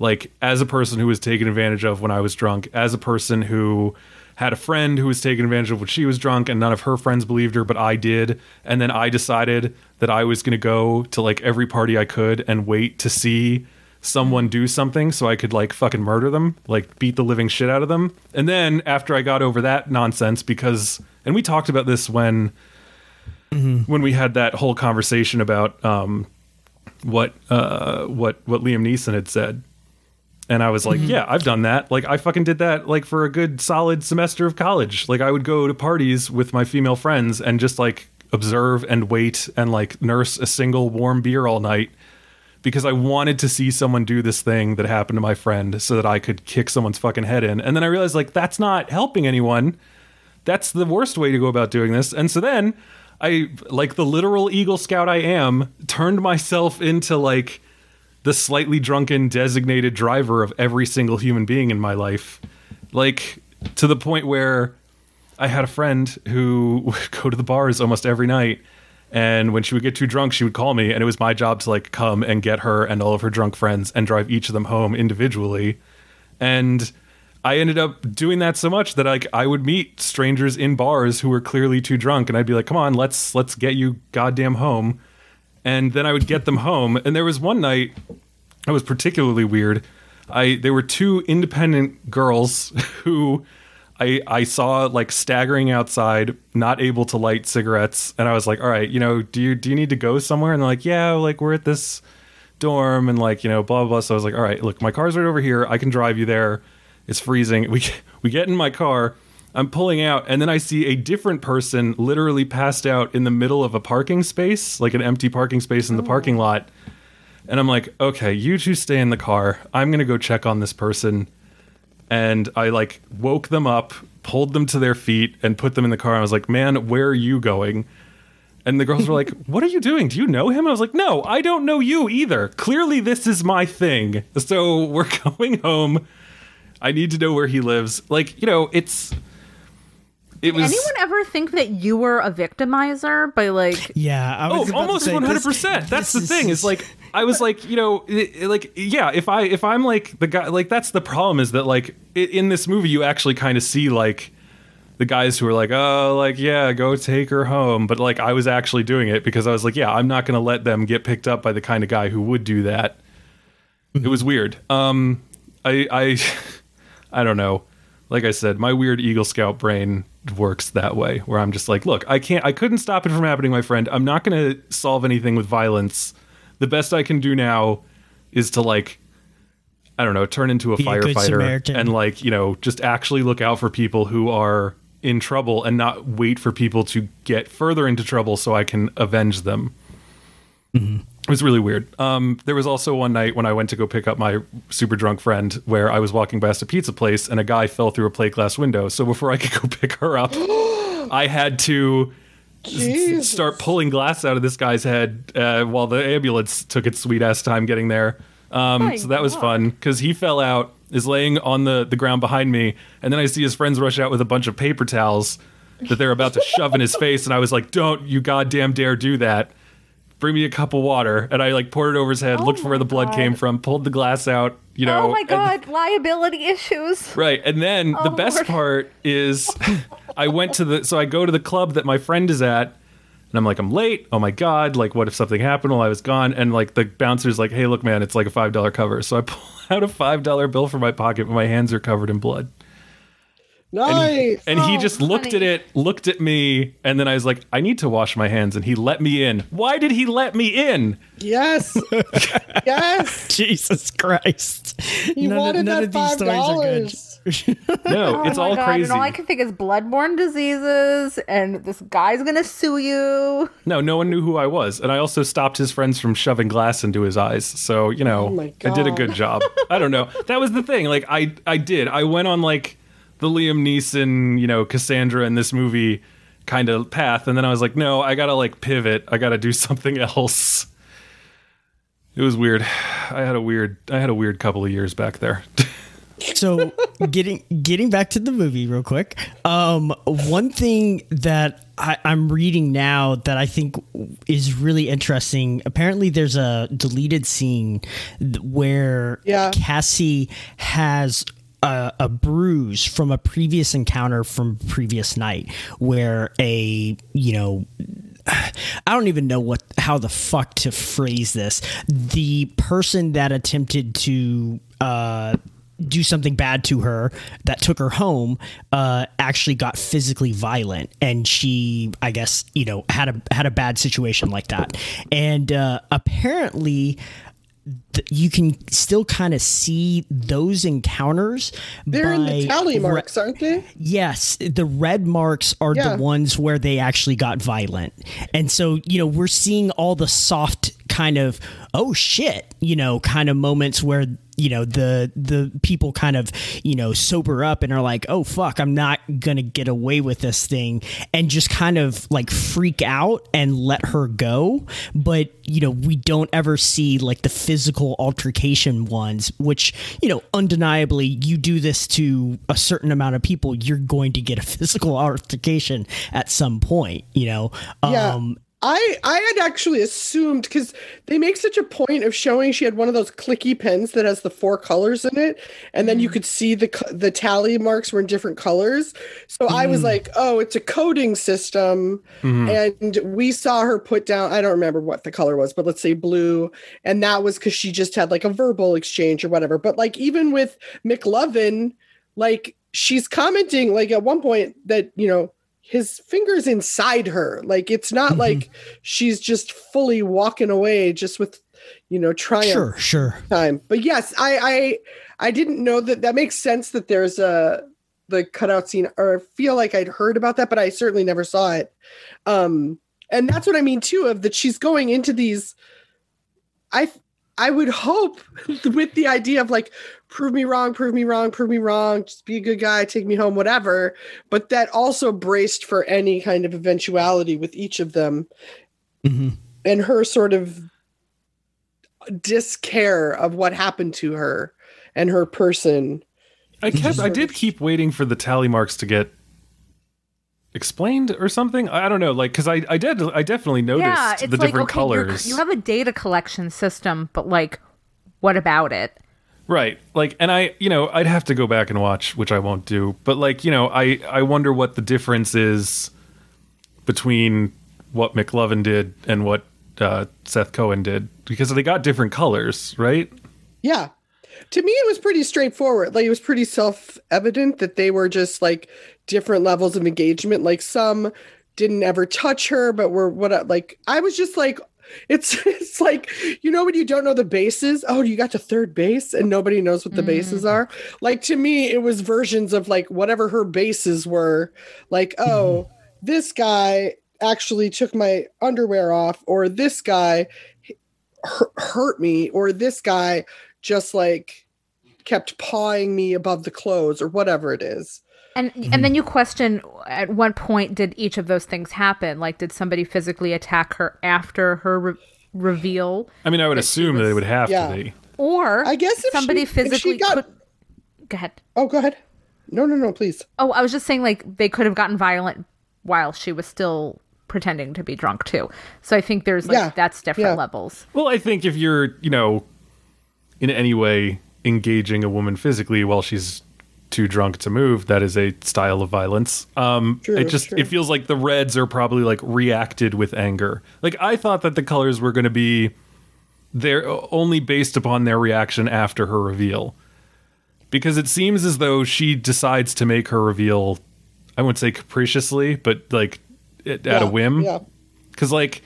like as a person who was taken advantage of when I was drunk, as a person who had a friend who was taken advantage of when she was drunk and none of her friends believed her, but I did. And then I decided that I was going to go to like every party I could and wait to see someone do something so I could like fucking murder them, like beat the living shit out of them. And then after I got over that nonsense, because, and we talked about this when, when we had that whole conversation about, um, what, uh, what, what Liam Neeson had said and I was like, yeah, I've done that. Like I fucking did that like for a good solid semester of college. Like I would go to parties with my female friends and just like observe and wait and like nurse a single warm beer all night because I wanted to see someone do this thing that happened to my friend so that I could kick someone's fucking head in. And then I realized like that's not helping anyone. That's the worst way to go about doing this. And so then I like the literal Eagle Scout I am turned myself into like the slightly drunken designated driver of every single human being in my life. Like to the point where I had a friend who would *laughs* go to the bars almost every night. And when she would get too drunk, she would call me, and it was my job to like come and get her and all of her drunk friends and drive each of them home individually. And I ended up doing that so much that like I would meet strangers in bars who were clearly too drunk, and I'd be like, "Come on, let's let's get you goddamn home." and then I would get them home. And there was one night that was particularly weird. I there were two independent girls *laughs* who I I saw like staggering outside, not able to light cigarettes, and I was like, all right, you know, do you do you need to go somewhere? And they're like, yeah, like we're at this dorm and like you know blah blah. blah. So I was like, all right, look, my car's right over here. I can drive you there. It's freezing. We we get in my car. I'm pulling out, and then I see a different person literally passed out in the middle of a parking space, like an empty parking space in the oh. parking lot. And I'm like, okay, you two stay in the car. I'm gonna go check on this person. And I like woke them up, pulled them to their feet, and put them in the car. I was like, man, where are you going? And the girls were like, *laughs* What are you doing? Do you know him? I was like, No, I don't know you either. Clearly, this is my thing. So we're *laughs* going home. I need to know where he lives. Like, you know, it's. It was. Anyone ever think that you were a victimizer by like Yeah, I Oh, was about to almost one hundred percent. That's this the thing. Is like I was like, you know, i- i- like yeah. If I if I'm like the guy, like that's the problem is that like i- in this movie you actually kind of see like the guys who are like, oh, like yeah, go take her home. But like I was actually doing it because I was like, yeah, I'm not going to let them get picked up by the kind of guy who would do that. It was weird. Um, I I *laughs* I don't know. Like I said, my weird Eagle Scout brain works that way, where I'm just like, look, I can't, I couldn't stop it from happening, my friend. I'm not going to solve anything with violence. The best I can do now is to like, I don't know, turn into a Be firefighter Samaritan. and like, you know, just actually look out for people who are in trouble and not wait for people to get further into trouble so I can avenge them. Mm-hmm. It was really weird. Um, there was also one night when I went to go pick up my super drunk friend where I was walking past a pizza place and a guy fell through a plate glass window. So before I could *laughs* go pick her up, *gasps* I had to s- start pulling glass out of this guy's head uh, while the ambulance took its sweet ass time getting there. Um, so that was God. fun because he fell out, is laying on the, the ground behind me, and then I see his friends rush out with a bunch of paper towels that they're about to shove in his face, and I was like, "Don't you goddamn dare do that!" Bring me a cup of water, and I like poured it over his head, Oh looked for where the blood God. came from, pulled the glass out, you know. Oh my and- god, liability issues. Right. And then *laughs* oh, the Oh, best part is *laughs* I went to the so I go to the club that my friend is at and I'm like, I'm late. Oh my God. Like, what if something happened while I was gone? And like the bouncer's like, hey, look, man, it's like a five dollar cover. So I pull *laughs* out a five dollar bill from my pocket, but my hands are covered in blood. Nice. And he Oh, just looked at it, looked at me, and then I was like, I need to wash my hands. And he let me in. Why did he let me in? yes. *laughs* yes. Jesus Christ! He wanted that five dollars. No, it's oh my all god, crazy. and all I can think is bloodborne diseases, and this guy's gonna sue you. No, no one knew who I was. And I also stopped his friends from shoving glass into his eyes. So, you know, Oh I did a good job. I don't know. That was the thing. Like I I did. I went on like the Liam Neeson, you know, Cassandra in this movie kind of path and then I was like, "No, I got to like pivot. I got to do *laughs* something else." It was weird. I had a weird I had a weird couple of years back there. *laughs* so getting getting back to the movie real quick um one thing that I, i'm reading now that i think is really interesting apparently there's a deleted scene where Yeah. cassie has a, a bruise from a previous encounter from previous night where a you know *sighs* I don't even know what how the fuck to phrase this. The person that attempted to uh, do something bad to her that took her home uh, actually got physically violent, and she, I guess, you know, had a had a bad situation like that, and uh, apparently. Th- You can still kind of see those encounters. They're in the tally re- marks, aren't they? Yes, the red marks are Yeah. the ones where they actually got violent. And so, you know, we're seeing all the soft kind of oh shit, you know, kind of moments where you know the the people kind of you know sober up and are like oh fuck i'm not gonna get away with this thing and just kind of like freak out and let her go but you know we don't ever see like the physical altercation ones which you know undeniably you do this to a certain amount of people you're going to get a *laughs* physical altercation at some point you know Yeah. um I I had actually assumed because they make such a point of showing she had one of those clicky pens that has the four colors in it, and then you mm. could see the the tally marks were in different colors. So I was mm. like, oh, it's a coding system, mm-hmm. and we saw her put down. I don't remember what the color was, but let's say blue, and that was because she just had like a verbal exchange or whatever. But like even with McLovin, like she's commenting like at one point that you know his fingers inside her. Like it's not like she's just fully walking away just with you know triumph sure sure. time. But yes i i i didn't know that that makes sense that there's a the cutout scene or feel like i'd heard about that but i certainly never saw it. Um and that's what i mean too of that she's going into these i i would hope *laughs* with the idea of like prove me wrong prove me wrong prove me wrong just be a good guy take me home whatever but that also braced for any kind of eventuality with each of them mm-hmm. and her sort of discare of what happened to her and her person. I mm-hmm. kept I did keep waiting for the tally marks to get explained or something. I I don't know, like because I I did I definitely noticed yeah, it's the like different okay, colors. you have a data collection system, but like, what about it? Right. Like and I, you know, I'd have to go back and watch, which I won't do. But like, you know, I I wonder what the difference is between what McLovin did and what uh, Seth Cohen did because they got different colors, right? Yeah. To me, it was pretty straightforward. Like, it was pretty self evident that they were just like different levels of engagement. Like, some didn't ever touch her, but were what, like, I was just like, it's *laughs* it's like you know when you don't know the bases? Oh you got to third base and nobody knows what the bases mm. are? Like to me it was versions of like whatever her bases were. Like mm-hmm. oh this guy actually took my underwear off or this guy hurt, hurt me or this guy just like kept pawing me above the clothes or whatever it is And Mm-hmm. and then you question at what point did each of those things happen? Like, did somebody physically attack her after her re- reveal, I mean, I would assume that it would have yeah. to be. or I guess if somebody she- if she physically got- could? Go ahead. oh go ahead no no no please Oh, I was just saying, like they could have gotten violent while she was still pretending to be drunk too. So I think there's like Yeah, that's different yeah. levels. Well, I think if you're, you know, in any way engaging a woman physically while she's too drunk to move, that is a style of violence. Um, True, it just true. it feels like the reds are probably like reacted with anger. Like I thought that the colors were going to be they're only based upon their reaction after her reveal, because it seems as though she decides to make her reveal. I wouldn't say capriciously, but like at, at a Yeah, whim. yeah Because like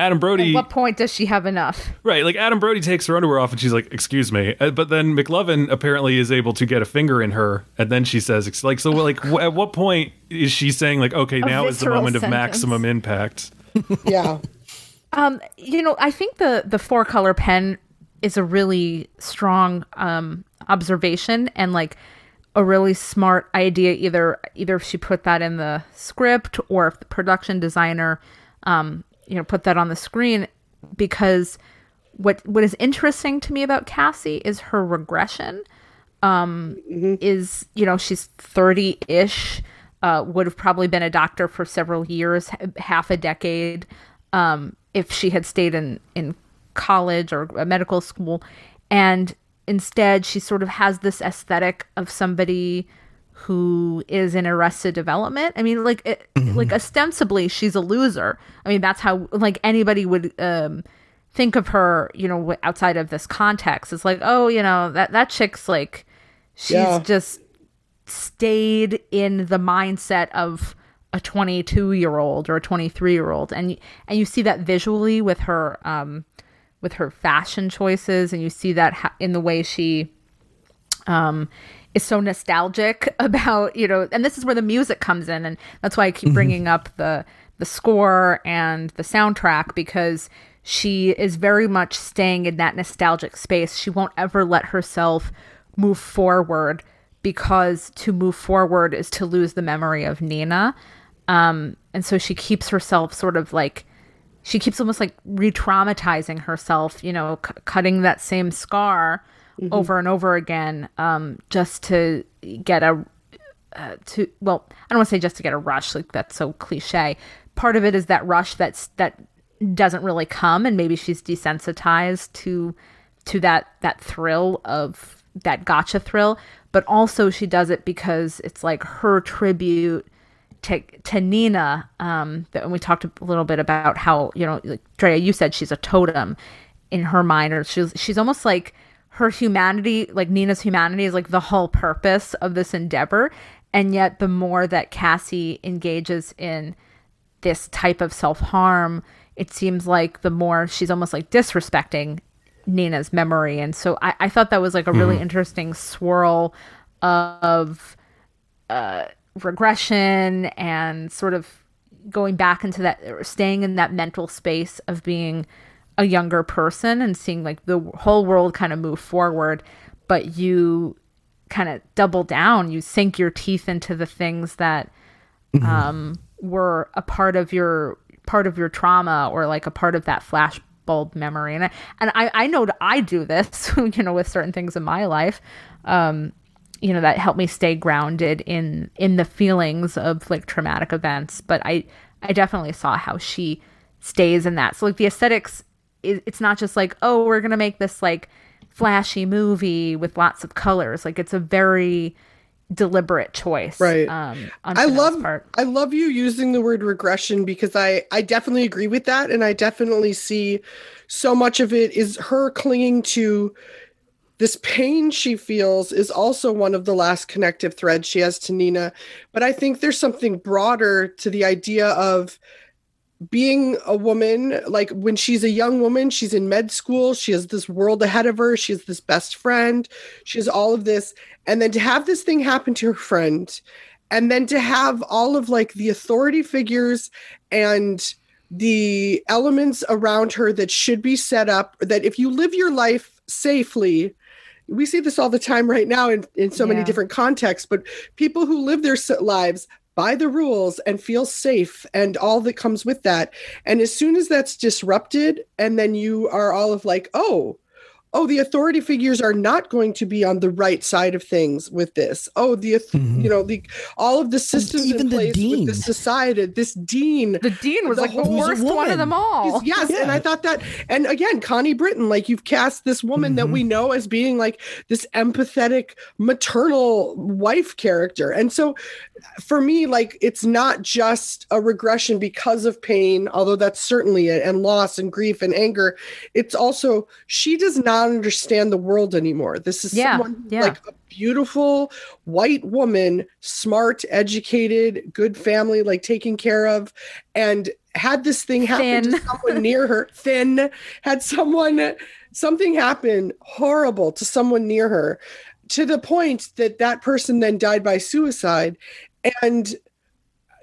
Adam Brody, At what point does she have enough? Right, like Adam Brody takes her underwear off and she's like, "Excuse me," Uh, but then McLovin apparently is able to get a finger in her, and then she says, "Like, so, like, w- at what point is she saying, like, okay, now is the visceral moment of maximum impact?" *laughs* yeah Um, you know, I think the the four color pen is a really strong um observation and like a really smart idea either either if she put that in the script or if the production designer um you know put that on the screen because what what is interesting to me about Cassie is her regression um is you know she's 30ish uh would have probably been a doctor for several years half a decade um if she had stayed in in college or a medical school. And instead she sort of has this aesthetic of somebody who is in arrested development. I mean like it, like ostensibly she's a loser. I mean that's how like anybody would um think of her you know outside of this context. It's like oh you know that that chick's like she's Yeah. just stayed in the mindset of a 22 year old or a 23 year old and and you see that visually with her um with her fashion choices and you see that in the way she um is so nostalgic *laughs* about you know and this is where the music comes in and that's why i keep bringing up the the score and the soundtrack because she is very much staying in that nostalgic space. She won't ever let herself move forward because to move forward is to lose the memory of nina. Um and so she keeps herself sort of like she keeps almost like re-traumatizing herself you know c- cutting that same scar over and over again um just to get a uh, to well i don't want to say just to get a rush like that's so cliche. Part of it is that rush that's that doesn't really come and maybe she's desensitized to to that that thrill of that gotcha thrill. But also she does it because it's like her tribute to, to Nina, um, and we talked a little bit about how you know, like Drea, you said she's a totem in her mind, or she's she's almost like her humanity, like Nina's humanity, is like the whole purpose of this endeavor. And yet, the more that Cassie engages in this type of self harm, it seems like the more she's almost like disrespecting Nina's memory. And so I, I thought that was like a really interesting swirl of uh, regression and sort of going back into that, or staying in that mental space of being a younger person and seeing like the whole world kind of move forward, but you kind of double down, you sink your teeth into the things that um, were a part of your part of your trauma or like a part of that flashbulb memory. And I, and I, I know I do this, *laughs* you know, with certain things in my life. Um, you know, that help me stay grounded in in the feelings of like traumatic events. But I I definitely saw how she stays in that. So like the aesthetics it, it's not just like, oh, we're gonna make this like flashy movie with lots of colors. Like it's a very deliberate choice. Right. Um, on I love part. I love you using the word regression because I I definitely agree with that and I definitely see so much of it is her clinging to this pain she feels is also one of the last connective threads she has to Nina but I think there's something broader to the idea of being a woman like when she's a young woman she's in med school she has this world ahead of her she has this best friend she has all of this. And then to have this thing happen to her friend and then to have all of like the authority figures and the elements around her that should be set up that if you live your life safely we see this all the time right now in, in so many different contexts but people who live their lives by the rules and feel safe and all that comes with that. And as soon as that's disrupted and then you are all of like oh oh the authority figures are not going to be on the right side of things with this oh the auth- Mhm. you know the all of the systems even in the place dean. with the society this dean The dean was The like the worst one of them all. Yes, and I thought that, and again, Connie Britton, like you've cast this woman that Mhm. we know as being like this empathetic maternal wife character, and so for me, like it's not just a regression because of pain, although that's certainly it, and loss and grief and anger. It's also she does not understand the world anymore. This is Yeah, someone yeah. like a beautiful white woman, smart, educated, good family, like taken care of, and had this thing happen to someone near her, *laughs* thin, had someone something happen horrible to someone near her to the point that that person then died by suicide and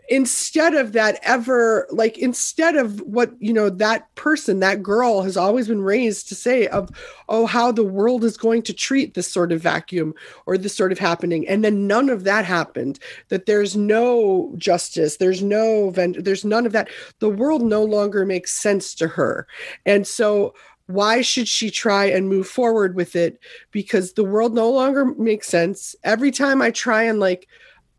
instead of that ever like instead of what you know that person that girl has always been raised to say of oh how the world is going to treat this sort of vacuum or this sort of happening. And then none of that happened that there's no justice there's no vent there's none of that. The world no longer makes sense to her. And so why should she try and move forward with it? Because the world no longer makes sense. Every time i try and like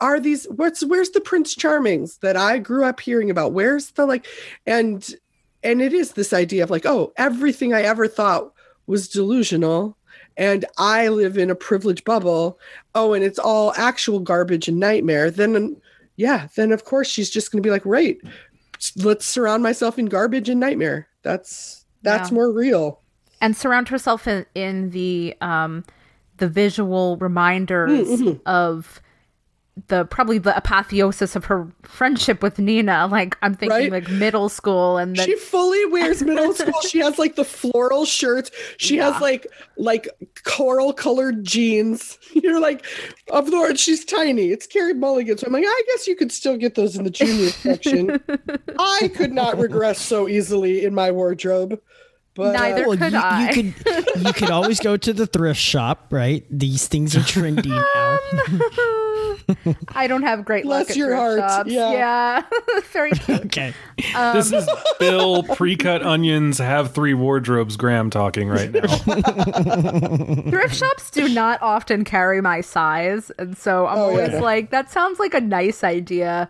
are these what's where's the prince charmings that i grew up hearing about? Where's the like and and it is this idea of like oh everything i ever thought was delusional and i live in a privileged bubble. Oh and it's all actual garbage and nightmare. Then yeah then of course she's just going to be like right let's surround myself in garbage and nightmare. That's that's Yeah. more real. And surround herself in, in the um the visual reminders Mm, of the probably the apotheosis of her friendship with Nina. Like I'm thinking Right? like middle school and then she fully wears middle *laughs* school. She has like the floral shirts. She has like like coral colored jeans. *laughs* You're like, of Lord, she's tiny. It's Carey Mulligan. So I'm like, I guess you could still get those in the junior section. *laughs* I could not regress so easily in my wardrobe. But uh, Neither- Well, could you, I. you could you could always go to the thrift shop, right? These things are trendy now. *laughs* I don't have great luck at your thrift heart. shops. Yeah. Yeah. *laughs* Very cute. okay. this is Bill pre-cut onions have three wardrobes. Graham talking right now. *laughs* thrift shops do not often carry my size and so i'm Oh, yeah. always like that sounds like a nice idea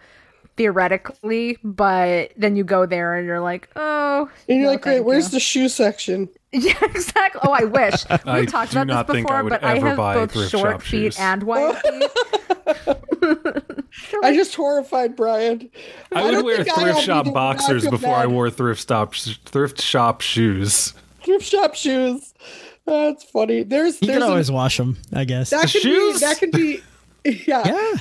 theoretically but then you go there and you're like oh and you're no, like, great, where's you." the shoe section? *laughs* yeah exactly oh i wish *laughs* we I talked about not this think I before but i have both short feet shoes. and *laughs* wide feet I just horrified Brian. I would don't wear thrift shop boxers before I wore thrift stop thrift shop shoes. thrift shop shoes. That's funny. There's You there's can an- always wash them, I guess. that could shoes? be that could be yeah. yeah.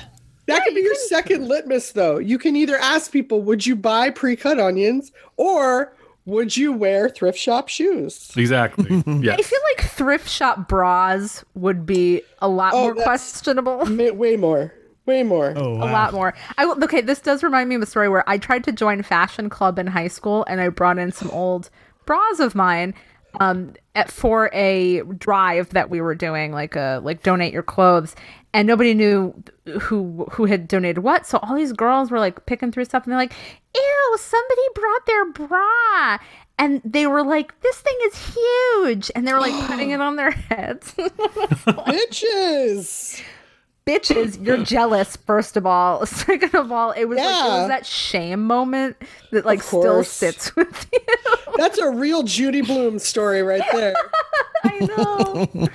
That could be your second litmus, though. You can either ask people, would you buy pre cut onions or would you wear thrift shop shoes? Exactly. *laughs* yeah. i feel like thrift shop bras would be a lot Oh, more questionable *laughs* Ma- Way more. Way more. Oh, a lot more. I will- okay. This does remind me of a story where I tried to join fashion club in high school, and I brought in some old bras of mine, um, at, for a drive that we were doing, like a like donate your clothes, and nobody knew who who had donated what. So all these girls were like picking through stuff, and they're like, "Ew, somebody brought their bra." And they were like, "This thing is huge," and they were like putting *gasps* it on their *laughs* heads. *laughs* Bitches. Bitches, you're *clears throat* jealous, first of all. *laughs* Second of all, it was like it was that shame moment that like still sits *laughs* with you. That's a real Judy Blume story right *laughs* there. I know.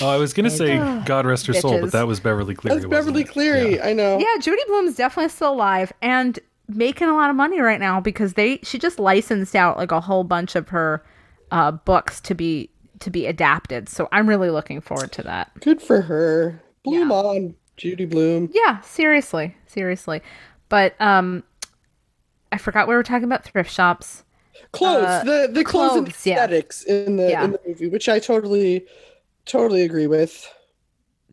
Oh, I was gonna say God rest her soul, but that was Beverly Cleary. That's Beverly it? Cleary. Yeah. I know. yeah, Judy Blume's definitely still alive and making a lot of money right now because they she just licensed out like a whole bunch of her uh books to be to be adapted. So I'm really looking forward to that. Good for her. Bloom on, Judy Blume. Yeah, seriously. Seriously. But um I forgot we were talking about thrift shops. Clothes. Uh, the the clothes, and clothes, yeah. in the Yeah. in the movie, which I totally totally agree with.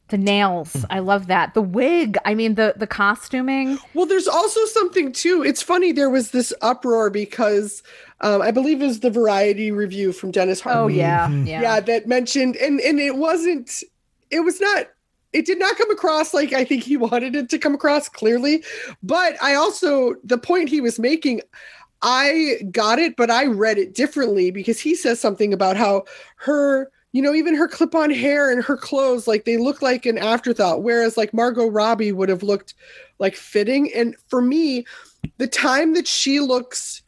The nails. I love that. The wig. I mean the the costuming. Well, there's also something too. It's funny there was this uproar because um, I believe it was the Variety review from Dennis Harvey. Oh Hartman. yeah. Yeah. yeah, that mentioned and and it wasn't. It was not. It did not come across like I think he *laughs* wanted it to come across clearly, but I also the point he was making. I got it, but I read it differently because he says something about how her, you know, even her clip on hair and her clothes, like they look like an afterthought, whereas like Margot Robbie would have looked like fitting. And for me, the time that she looks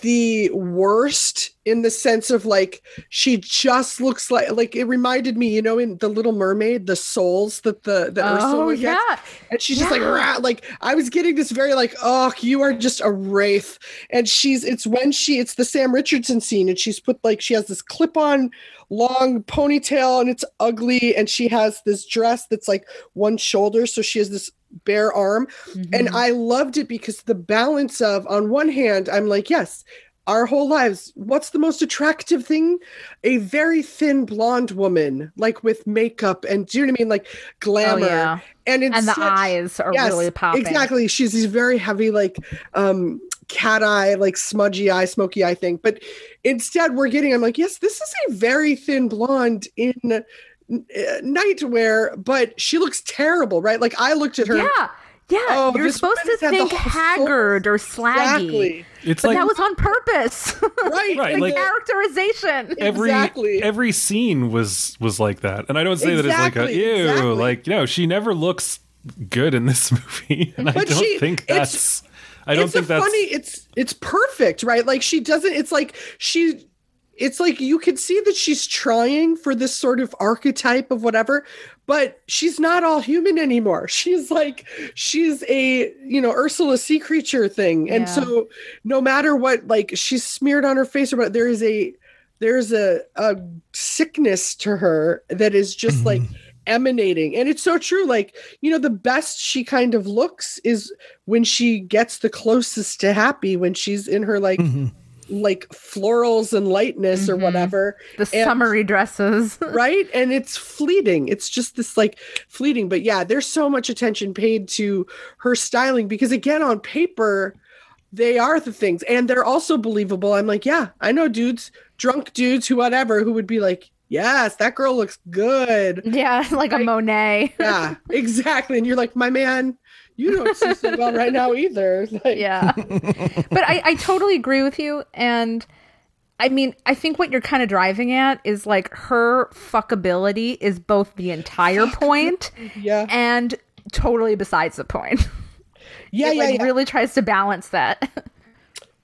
the worst in the sense of like she just looks like like it reminded me you know in the little mermaid the souls that the the Oh Ursula gets yeah. and she's just like "Rah," like I was getting this very like oh you are just a wraith. And she's it's when she it's the Sam Richardson scene and she's put like she has this clip on long ponytail and it's ugly and she has this dress that's like one shoulder so she has this bare arm and Mm-hmm. I loved it because the balance of on one hand I'm like yes our whole lives what's the most attractive thing a very thin blonde woman like with makeup and do you know what I mean like Oh glamour yeah. and And the eyes are Yes, really popping. Exactly. She's these very heavy, like um cat eye, like smudgy eye, smoky eye thing. But instead, we're getting, I'm like, yes, this is a very thin blonde in uh, nightwear, but she looks terrible, right? Like I looked at her. Yeah. Yeah. Oh, You're supposed to woman's had the think haggard or slaggy. Exactly. It's But like that was on purpose. *laughs* Right. Right, like- characterization. every Exactly. every scene was was like that, and I don't say that it's like a Exactly, ew, exactly. like no, she never looks good in this *laughs* movie, and I don't she- think it's- that's. I don't it's think a that's funny. It's it's perfect, right? Like she doesn't. It's like she. It's like you can see that she's trying for this sort of archetype of whatever, but she's not all human anymore. *laughs* She's like she's a you know Ursula sea creature thing, and Yeah. so no matter what, like she's smeared on her face or what, there is a there's a a sickness to her that is just *clears throat* like emanating. And it's so true like you know the best she kind of looks is when she gets the closest to happy when she's in her like like florals and lightness or Mhm. whatever. The and- summery dresses. *laughs* right? And it's fleeting. It's just this like fleeting. But yeah there's so much attention paid to her styling because again on paper they are the things. And they're also believable. I'm like yeah i know dudes drunk dudes who whatever who would be like yes that girl looks good yeah, *laughs* like a Monet. *laughs* yeah exactly and you're like my man you don't see so well right now either *laughs* like yeah. But I, I totally agree with you. And I mean, I think what you're kind of driving at is like her fuckability is both the entire point yeah and totally besides the point. yeah it yeah, like yeah. really tries to balance that.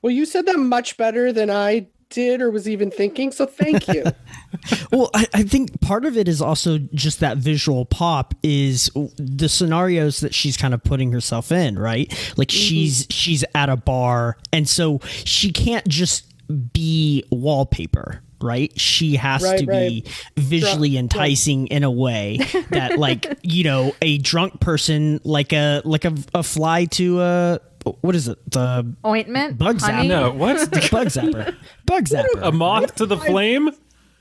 well you said that much better than i did or was even thinking so thank you *laughs* Well, I, I think part of it is also just that visual pop is the scenarios that she's kind of putting herself in, right? Like mm-hmm. she's she's at a bar, and so she can't just be wallpaper. Right, she has Right, to be visually Drunk- enticing in a way that, like, *laughs* you know, a drunk person, like a like a, a fly to a what is it, the Ointment? bug honey? zapper? no what *laughs* bug zapper, bug zapper. a moth to the flame.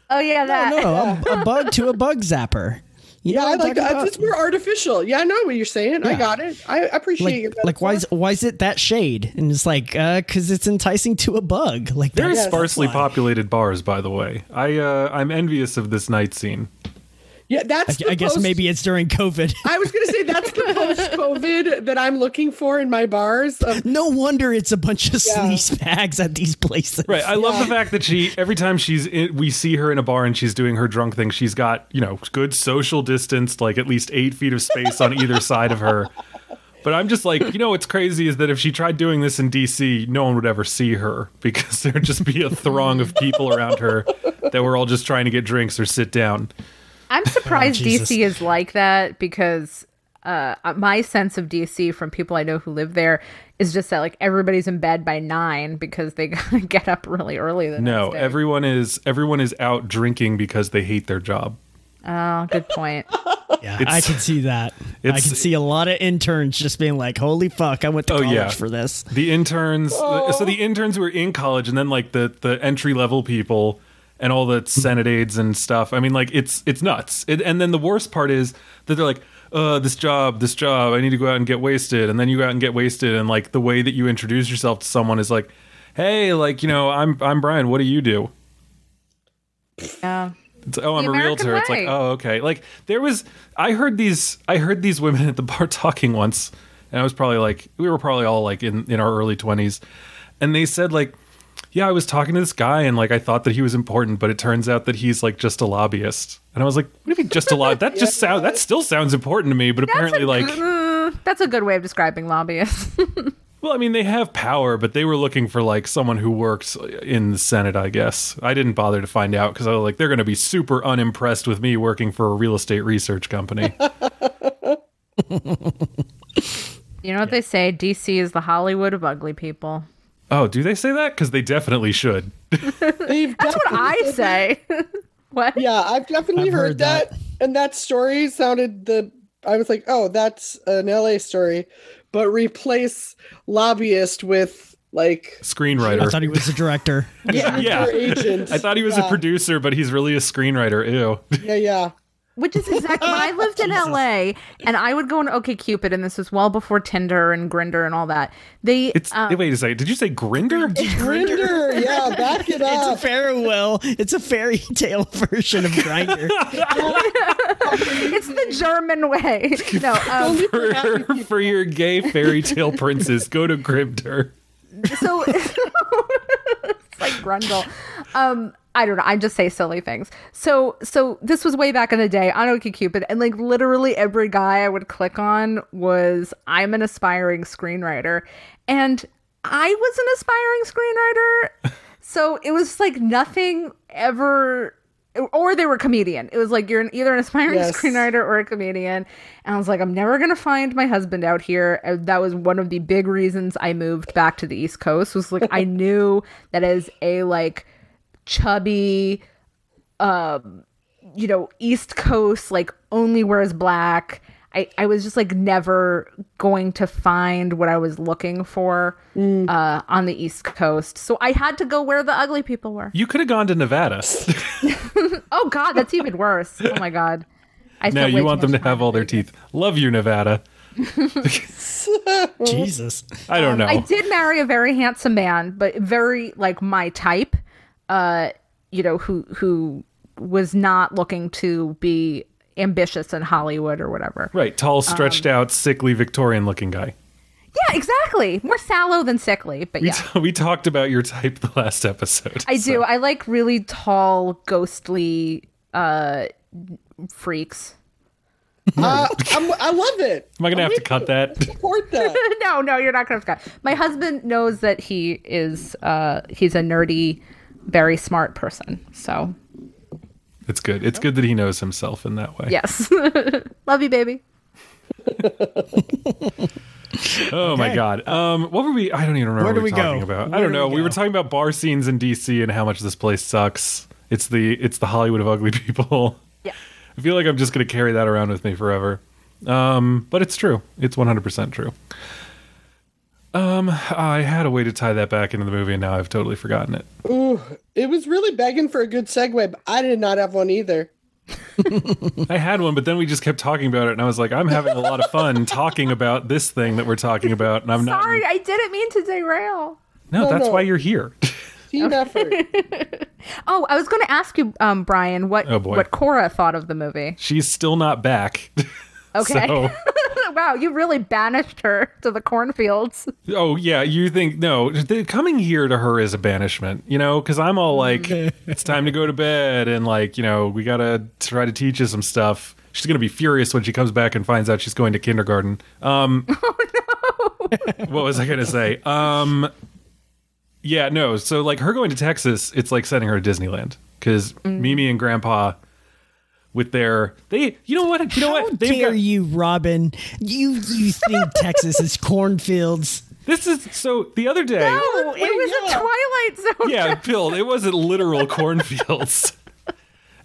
Oh yeah, that. no, no, a, a bug to a bug zapper. You Yeah, know I like talking that. about? It's more artificial. Yeah, I know what you're saying. I got it. I appreciate like, your like why is why is it that shade? And it's like uh because it's enticing to a bug. Like Very that's- sparsely why. populated bars, by the way. I uh, I'm envious of this night scene. Yeah, that's. I, the I guess post- maybe it's during COVID. I was going to say that's the *laughs* post-COVID that I'm looking for in my bars. Of, no wonder it's a bunch of Yeah. sleaze bags at these places. Right. I love Yeah. the fact that she every time she's in, we see her in a bar and she's doing her drunk thing. She's got you know good social distance, like at least eight feet of space on either side of her. But I'm just like, you know, what's crazy is that if she tried doing this in DC, no one would ever see her because *laughs* there'd just be a throng of people around her that were all just trying to get drinks or sit down. I'm *laughs* surprised Jesus. DC is like that because uh, my sense of DC from people I know who live there is just that like everybody's in bed by nine because they *laughs* gotta get up really early. The No, next day. everyone is everyone is out drinking because they hate their job. Oh, good point. *laughs* Yeah, It's- I can see that. I can see a lot of interns just being like, "Holy fuck, I went to Oh, college yeah. for this." The interns, so the interns were in college, and then like the the entry level people and all the senate aides and stuff. I mean, like it's it's nuts. It, and then the worst part is that they're like, "Uh, this job, this job, I need to go out and get wasted." And then you go out and get wasted, and like the way that you introduce yourself to someone is like, "Hey, like you know, I'm I'm Brian. What do you do?" Yeah. It's, oh, I'm The a American realtor. It's like, oh, okay. Like there was, I heard these, I heard these women at the bar *laughs* talking once, and I was probably like, we were probably all like in in our early twenties, and they said like, yeah, I was talking to this guy, and like I thought that he was important, but it turns out that he's like just a lobbyist, and I was like, what do you mean just a lobbyist? That just *laughs* sounds, that still sounds important to me, but apparently like. Mm, that's a good way of describing lobbyists. *laughs* Well, I mean, they have power, but they were looking for like someone who works in the Senate, I guess. I didn't bother to find out because I was like, they're going to be super unimpressed with me working for a real estate research company. *laughs* you know what they say? DC is the Hollywood of ugly people. Oh, do they say that? Because they definitely should. they've That's what I say. *laughs* what? Yeah, I've definitely I've heard, heard that. that. And that story sounded the I was like, "Oh, that's an LA story." But replace lobbyist with like screenwriter. I thought he was a director. *laughs* yeah, Yeah. agent. I thought he was a producer, but he's really a screenwriter. Ew. Yeah, yeah. Which is exactly when I *laughs* lived in LA and I would go on OkCupid, and this was well before Tinder and Grindr and all that. They It's um, wait a second. Did you say Grindr? Grindr, yeah, back it *laughs* It's a up. farewell. It's a fairy *laughs* tale version of Grinder. it's the German way. No, um, for, for your gay fairy tale princes, go to Grinder. so it's like Grundle. Um, I don't know. I just say silly things. So, so this was way back in the day on OkCupid, and like literally every guy I would click on was I'm an aspiring screenwriter, and I was an aspiring screenwriter. so it was like nothing ever. Or they were comedian. It was like you're an, either an aspiring Yes. screenwriter or a comedian. And I was like, I'm never gonna find my husband out here. And that was one of the big reasons I moved back to the East Coast. Was like I *laughs* knew that as a like chubby, um, you know, East Coast like only wears black. I, I was just like never going to find what I was looking for uh, on the East Coast. So I had to go where the ugly people were. You could have gone to Nevada. *laughs* Oh God, that's even worse. Oh my God. I no, spent way you want them to much time have all their teeth. Love you, Nevada. *laughs* Jesus. I don't know. I did marry a very handsome man, but very like my type. Uh, you know, who who was not looking to be ambitious in Hollywood or whatever. Right, tall, stretched Um, out, sickly, Victorian-looking guy. Yeah, exactly. More sallow than sickly, but We, yeah. t- we talked about your type the last episode. I so- do. I like really tall, ghostly uh freaks. Uh, I'm, I love it. Am I gonna have to cut that? Support that. *laughs* no, no, you're not gonna cut. My husband knows that he is uh he's a nerdy, very smart person. So It's good. It's good that he knows himself in that way. yes. *laughs* Love you, baby. *laughs* Oh my god. Um, what were we? I don't even remember Where what do we we talking go? about. Where I don't do know. we We, were talking about bar scenes in DC and how much this place sucks. It's the it's the Hollywood of ugly *laughs* people. Yeah. I feel like I'm just gonna carry that around with me forever. Um, but it's true. It's 100 percent true. Um, I had a way to tie that back into the movie, and now I've totally forgotten it. Ooh, it was really begging for a good segue, but I did not have one either. *laughs* I had one, but then we just kept talking about it, and I was like, I'm having a lot of fun *laughs* talking about this thing that we're talking about, and I'm not. Sorry, I didn't mean to derail. no, No, that's no. why you're here. Team effort. *laughs* Oh, I was going to ask you, um, Brian, what Oh, boy. what Cora thought of the movie. She's still not back. Okay. So, wow, you really banished her *laughs* to the cornfields. oh yeah, you think no? The, coming here to her is a banishment, you know? Because I'm all like, *laughs* it's time to go to bed, and like, you know, we gotta try to teach you some stuff. She's gonna be furious when she comes back and finds out she's going to kindergarten. Um, *laughs* what was I gonna say? Um, yeah, no. So like her going to Texas, it's like sending her to Disneyland because Mimi and Grandpa. With their they, you know what? You know How what? dare got- you, Robyn? You you think *laughs* Texas is cornfields? This is so. The other day, Oh, it was a Twilight Zone. yeah, Bill, it wasn't literal *laughs* cornfields.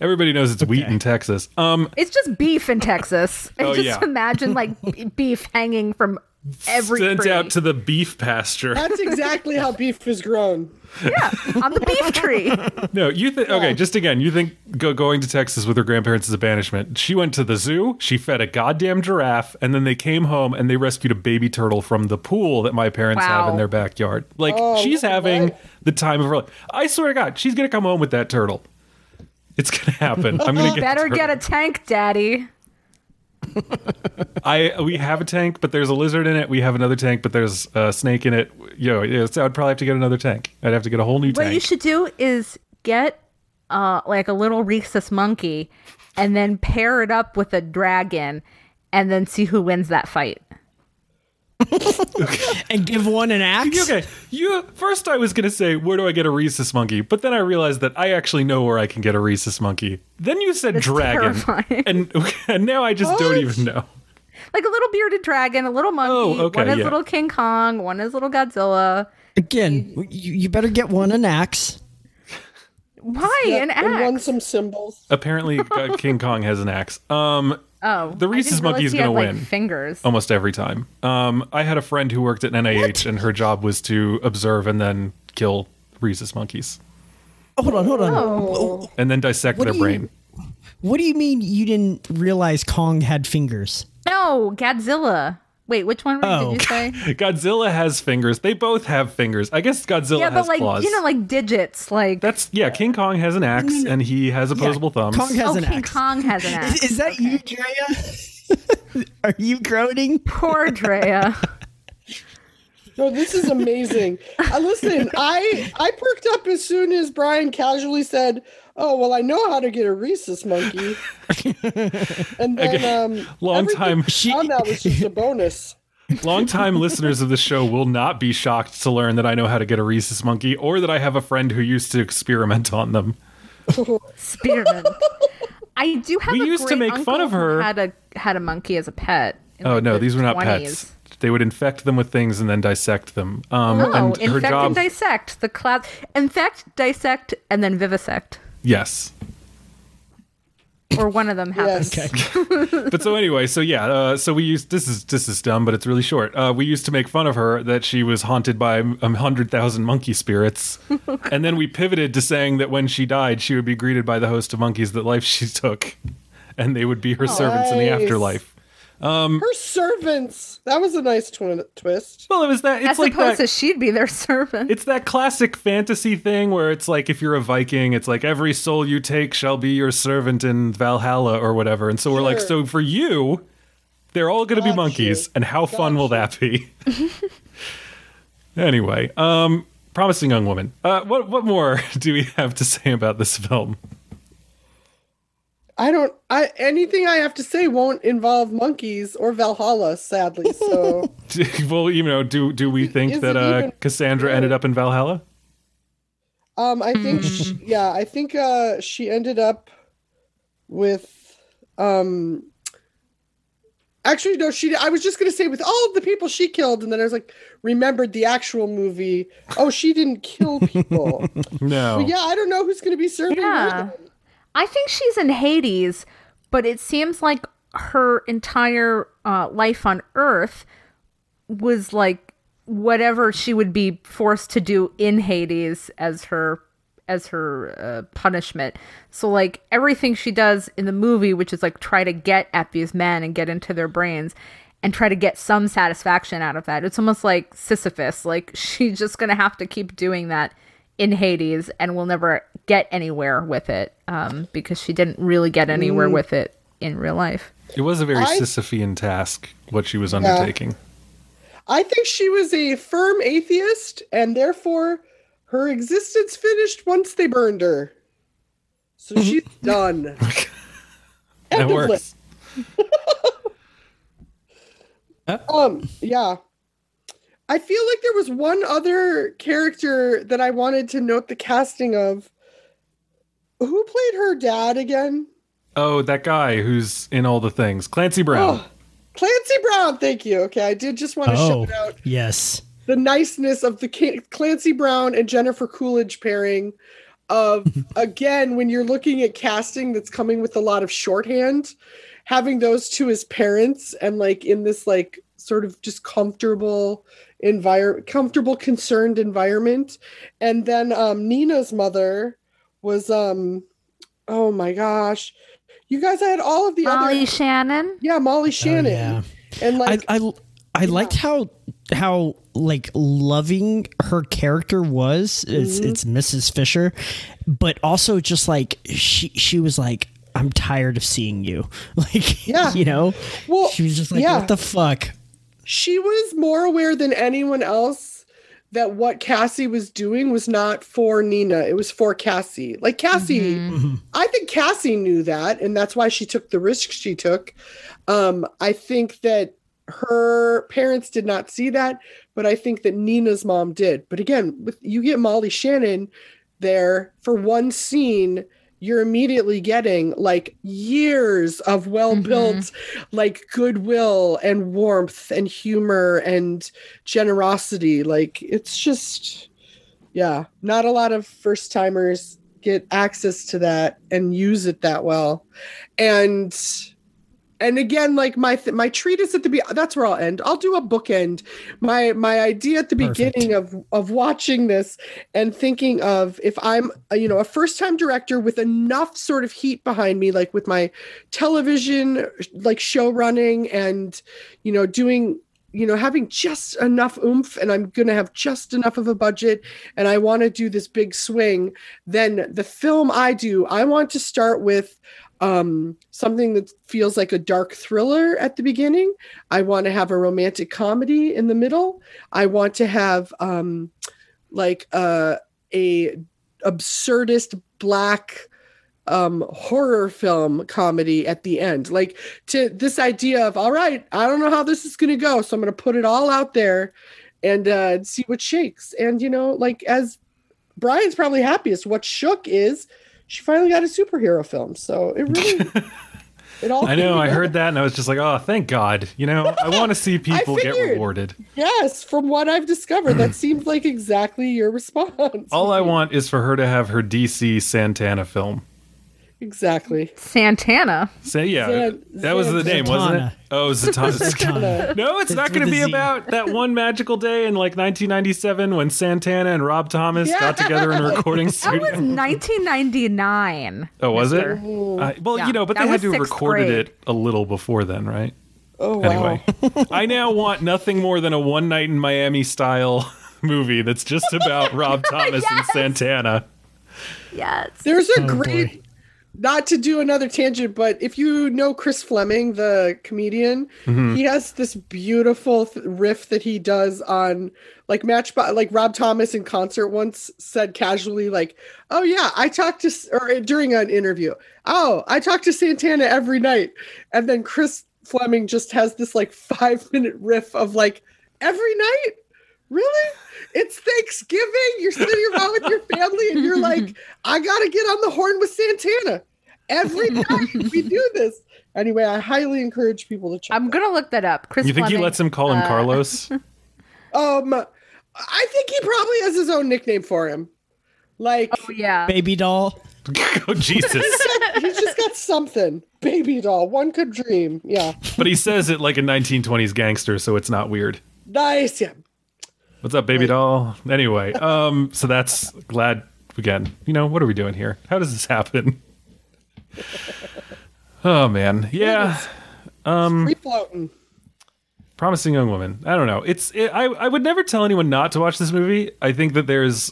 Everybody knows it's wheat in Texas. Um, It's just beef in Texas. And Oh, just yeah. imagine like *laughs* beef hanging from every sent tree. out to the beef pasture. That's exactly how beef is grown. Yeah, on the beef tree. No, you think okay? Just again, you think go, going to Texas with her grandparents is a banishment? She went to the zoo. She fed a goddamn giraffe, and then they came home and they rescued a baby turtle from the pool that my parents have in their backyard. Like Oh, she's what? having the time of her life. I swear to God, she's gonna come home with that turtle. It's gonna happen. I'm gonna get Better get a tank, Daddy. I we have a tank, but there's a lizard in it. We have another tank, but there's a snake in it. Yo, yeah, so I'd probably have to get another tank. I'd have to get a whole new What tank. What you should do is get uh like a little rhesus monkey and then pair it up with a dragon and then see who wins that fight. *laughs* And give one an axe? okay, you first I was gonna say where do I get a rhesus monkey, but then I realized that I actually know where I can get a rhesus monkey. Then you said dragon, terrifying. and *laughs* and now I just don't even know. Like a little bearded dragon, a little monkey. Oh, okay, one is yeah. little King Kong, one is little Godzilla. Again, you, you better get one an axe. Why an And won some symbols. Apparently, *laughs* King Kong has an axe. Um, Oh, the I rhesus monkey is gonna had, like, win. Fingers. almost every time. Um, I had a friend who worked at NIH, and her job was to observe and then kill rhesus monkeys, Hold on, hold on. Oh. and then dissect What their do you- brain. What do you mean you didn't realize Kong had fingers? No, Godzilla. Wait, which one Oh. did you say? *laughs* Godzilla has fingers. They both have fingers. I guess Godzilla yeah, has but like claws. you know, like digits. Like That's yeah. King Kong has an axe and he has opposable thumbs. Kong has oh, an King axe. Kong has an *laughs* axe. Is, is that you, Drea? *laughs* Are you groaning? Poor Drea. No, this is amazing. uh, listen, I I perked up as soon as Brian casually said, "Oh, well, I know how to get a rhesus monkey," *laughs* and then um, Long everything time- beyond that was just a bonus. *laughs* Long time listeners of the show will not be shocked to learn that I know how to get a rhesus monkey, or that I have a friend who used to experiment on them. *laughs* Spearman. I do have. We a used to make fun of her. Had a had a monkey as a pet. Oh like, no, the these were not 20s. pets. They would infect them with things and then dissect them. Um, No, and her infect job, and dissect. The class infect, dissect, and then vivisect. Yes. Or one of them happens. Yes. *laughs* but so anyway, so yeah, uh, so we used this is this is dumb, but it's really short. Uh, we used to make fun of her that she was haunted by a hundred thousand monkey spirits, *laughs* and then we pivoted to saying that when she died, she would be greeted by the host of monkeys that life she took, and they would be her servants in the Nice. Afterlife. Her servants. That was a nice twi- twist. Well, it was that. It's As like opposed that. to she'd be their *laughs* servant. It's that classic fantasy thing where it's like if you're a Viking, it's like every soul you take shall be your servant in Valhalla or whatever. And so we're like, so for you, they're all going to be monkeys, you. and how fun will that be? *laughs* anyway, um, promising young woman. Uh, what what more *laughs* do we have to say about this film? I don't. I anything I have to say won't involve monkeys or Valhalla, sadly. So *laughs* well, you know, do do we think Is that uh, even- Cassandra ended up in Valhalla? Um, I think, *laughs* she, yeah, I think uh, she ended up with, um, actually, no, she. I was just gonna say with all of the people she killed, and then I was like, remembered the actual movie. Oh, she didn't kill people. *laughs* No. But yeah, I don't know who's gonna be serving Yeah. her. I think she's in Hades, but it seems like her entire uh, life on Earth was like whatever she would be forced to do in Hades as her as her uh, punishment. So like everything she does in the movie, which is like try to get at these men and get into their brains and try to get some satisfaction out of that. It's almost like Sisyphus. Like *laughs* she's just gonna have to keep doing that in Hades and will never get anywhere with it um, because she didn't really get anywhere with it in real life. It was a very I- Sisyphean task what she was undertaking. I think she was a firm atheist, and therefore her existence finished once they burned her. So she's done. *laughs* That of works. list. *laughs* Um, yeah. I feel like there was one other character that I wanted to note the casting of. Who played her dad again? Oh, that guy who's in all the things, Clancy Brown. Oh, Clancy Brown. Thank you. Okay, I did just want to Oh, shout out yes. the niceness of the Clancy Brown and Jennifer Coolidge pairing. Of *laughs* again, when you're looking at casting that's coming with a lot of shorthand, having those two as parents and like in this like sort of just comfortable environment, comfortable, concerned environment, and then um, Nina's mother was um, oh my gosh, you guys had all of the Molly other Shannon. yeah Molly Shannon yeah. and like I I, I liked how how like loving her character was. It's Mm-hmm. it's Mrs. Fisher, but also just like she she was like I'm tired of seeing you. *laughs* Like Yeah. you know. Well, she was just like yeah. what the fuck. she was more aware than anyone else that what Cassie was doing was not for Nina. It was for Cassie. Like Cassie, I think Cassie knew that, and that's why she took the risk she took. Um, I think that her parents did not see that, but I think that Nina's mom did. But again, with you get Molly Shannon there for one scene, you're immediately getting like years of well built, mm-hmm. like goodwill and warmth and humor and generosity. Like it's just, yeah, not a lot of first timers get access to that and use it that well. And and again like my th- my treatise at the be that's where I'll end. I'll do a bookend. My my idea at the Perfect. beginning of of watching this and thinking of if I'm a, you know a first time director with enough sort of heat behind me like with my television like show running and you know doing you know having just enough oomph and i'm going to have just enough of a budget and i want to do this big swing then the film i do i want to start with um something that feels like a dark thriller at the beginning. I want to have a romantic comedy in the middle. I want to have um like uh a absurdist black um horror film comedy at the end. Like to this idea of all right i don't know how this is going to go so i'm going to put it all out there and uh see what shakes. And you know like as brian's probably happiest what shook is she finally got a superhero film so it really *laughs* it all I know. I heard that and I was just like, oh, thank God. You know, I want to *laughs* see people get rewarded. yes from what i've discovered that *clears throat* seems like exactly your response All I want is for her to have her DC Santana film. Exactly Santana. Say yeah, Zan- that was the name, wasn't it? Oh, Zatanna. *laughs* Zatanna. no, it's not going to be a Z. about that one magical day in like 1997 when Santana and Rob Thomas got together in a recording studio. *laughs* That was 1999. oh, was it? mister. I- well, Yeah, you know, but that they had to have recorded grade. it a little before then, right? oh wow. Anyway, *laughs* I now want nothing more than a one night in Miami style movie that's just about Rob Thomas and Santana. Yes. There's a Oh, great, boy. Not to do another tangent, but if you know Chris Fleming, the comedian, mm-hmm. he has this beautiful th- riff that he does on like Matchbox, like Rob Thomas in concert once said casually, like, "Oh yeah, I talked to," or eh, during an interview, "Oh, I talk to Santana every night," and then Chris Fleming just has this like *laughs* five minute riff of like, "Every night." Really? It's Thanksgiving. You're sitting around with your family and you're like, *laughs* I got to get on the horn with Santana. Every *laughs* night we do this. Anyway, I highly encourage people to check. I'm gonna look that up. Chris. You think he lets him call him uh, Carlos? *laughs* Um, I think he probably has his own nickname for him. Like, Oh yeah. Baby doll. oh, Jesus. he's just got something. Baby doll. One could dream. Yeah. But he says it like a 1920s gangster, so it's not weird. Nice. Yeah. What's up, baby doll? Anyway, um, so that's glad again, you know, what are we doing here? How does this happen? oh man, yeah. Um, Free floating. promising young woman. I don't know. It's it, I I would never tell anyone not to watch this movie. I think that there's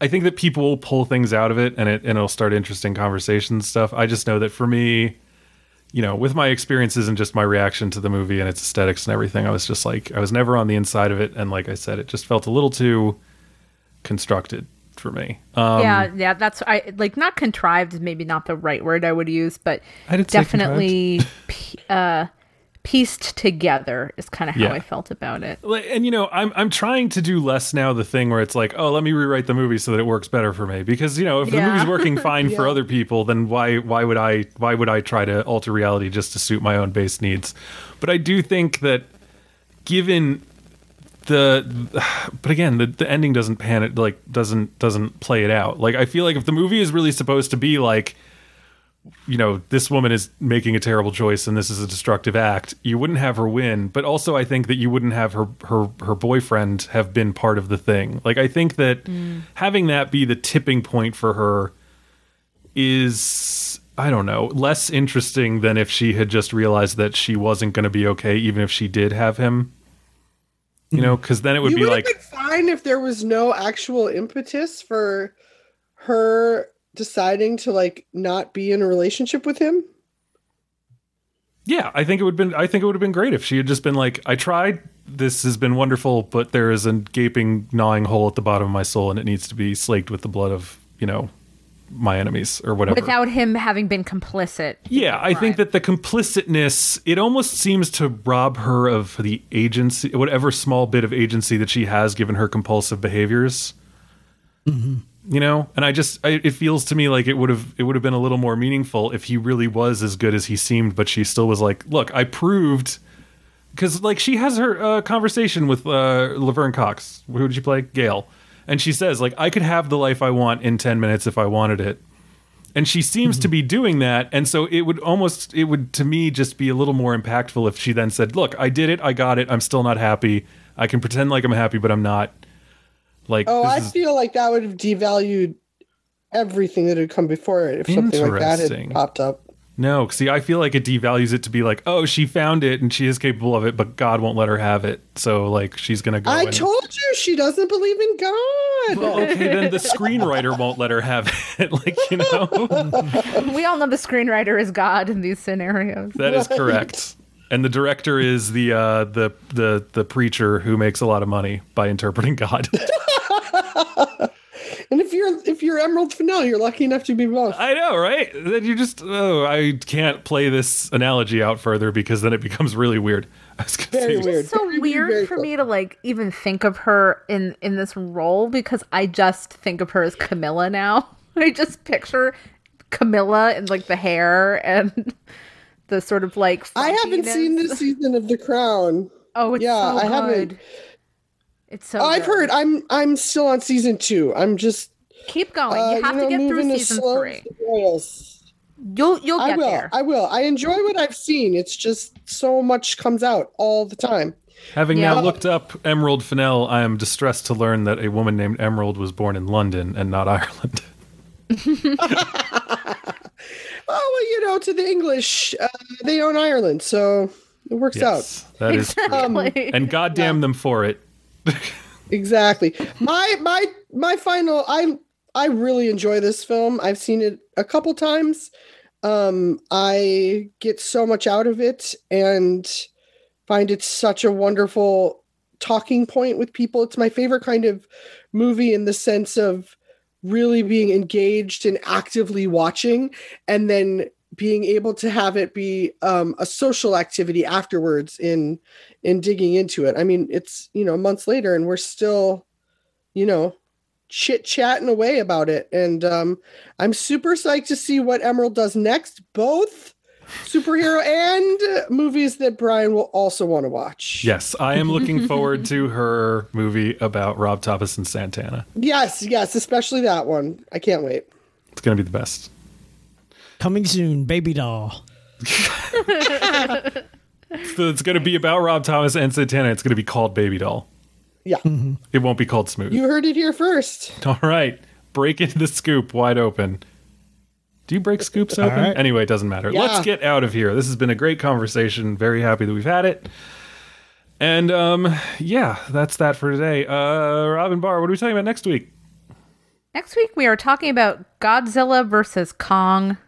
I think that people will pull things out of it and it and it'll start interesting conversations stuff. I just know that for me, you know, with my experiences and just my reaction to the movie and its aesthetics and everything, I was just like I was never on the inside of it and like I said, it just felt a little too constructed for me. Um yeah, yeah, that's I like not contrived is maybe not the right word I would use, but I definitely *laughs* uh pieced together is kind of how Yeah. I felt about it. Like, and you know i'm i'm trying to do less now the thing where it's like oh let me rewrite the movie so that it works better for me. Because you know if the movie's working *laughs* fine for other people then why why would i why would i try to alter reality just to suit my own base needs? But i do think that given the *sighs* but again the, the ending doesn't pan it like doesn't doesn't play it out. Like i feel like if the movie is really supposed to be like you know this woman is making a terrible choice and this is a destructive act you wouldn't have her win. But also i think that you wouldn't have her her her boyfriend have been part of the thing. Like i think that mm. having that be the tipping point for her is i don't know less interesting than if she had just realized that she wasn't going to be okay even if she did have him. You know mm. because then it would you be like been fine if there was no actual impetus for her deciding to like not be in a relationship with him. Yeah, I think it would been I think it would have been great if she had just been like, I tried, this has been wonderful, but there is a gaping, gnawing hole at the bottom of my soul and it needs to be slaked with the blood of, you know, my enemies or whatever. Without him having been complicit. yeah, I think that the complicitness, it almost seems to rob her of the agency, whatever small bit of agency that she has given her compulsive behaviors. Mm-hmm. You know, and I just, I, it feels to me like it would have, it would have been a little more meaningful if he really was as good as he seemed, but she still was like, look, I proved, because like she has her uh, conversation with uh, Laverne Cox. Who did she play? Gail, and she says like, I could have the life I want in ten minutes if I wanted it. And she seems to be doing that and so it would almost it would to me just be a little more impactful if she then said look i did it i got it i'm still not happy. I can pretend like i'm happy but i'm not like Oh, this I is- feel like that would have devalued everything that had come before it if something like that had popped up. no see i feel like it devalues it to be like oh she found it and she is capable of it but god won't let her have it so like she's gonna go I and- told you she doesn't believe in God. well, okay then the screenwriter won't let her have it *laughs* like you know *laughs* We all know the screenwriter is God in these scenarios. That is *laughs* correct. And the director is the uh, the the the preacher who makes a lot of money by interpreting God. *laughs* And if you're if you're Emerald Fennell, you're lucky enough to be both. I know, right? Then you just oh, I can't play this analogy out further because then it becomes really weird. *laughs* I was gonna Very say, weird. It's so weird very for cool. me to like even think of her in in this role because I just think of her as Camilla now. *laughs* I just picture Camilla and like the hair and the sort of like. I haven't seen this season of The Crown. *laughs* Oh, it's Yeah, so I haven't. It's so. I've good. heard. I'm I'm still on season two. I'm just Keep going. uh, you have know, to get through season slow three. as. You'll you'll I get will. there. I will. I enjoy what I've seen. It's just so much comes out all the time. having Yeah. now looked up Emerald Fennell, I am distressed to learn that a woman named Emerald was born in London and not *laughs* Ireland. *laughs* Oh, well, you know, to the English, uh, they own Ireland, so it works out. Yes, that is true. Exactly. And goddamn them for it. exactly. My my my final. I I really enjoy this film. I've seen it a couple times. Um, I get so much out of it and find it such a wonderful talking point with people. It's my favorite kind of movie in the sense of really being engaged and actively watching and then being able to have it be um, a social activity afterwards in in digging into it. I mean, it's you know months later and we're still, you know, chit chatting away about it. And um, I'm super psyched to see what Emerald does next, both superhero and movies that Brian will also want to watch. Yes, I am looking *laughs* forward to her movie about Rob Thomas and Santana. Yes, yes, especially that one. I can't wait. It's going to be the best. Coming soon, baby doll. *laughs* So it's going to be about Rob Thomas and Santana. It's going to be called Baby Doll. Yeah. It won't be called Smooth. You heard it here first. All right. breaking the scoop wide open. Do you break scoops open? right. Anyway, it doesn't matter. Let's get out of here. This has been a great conversation. Very happy that we've had it. And um, yeah, that's that for today. Uh, Robyn Bahr, what are we talking about next week? Next week we are talking about Godzilla versus Kong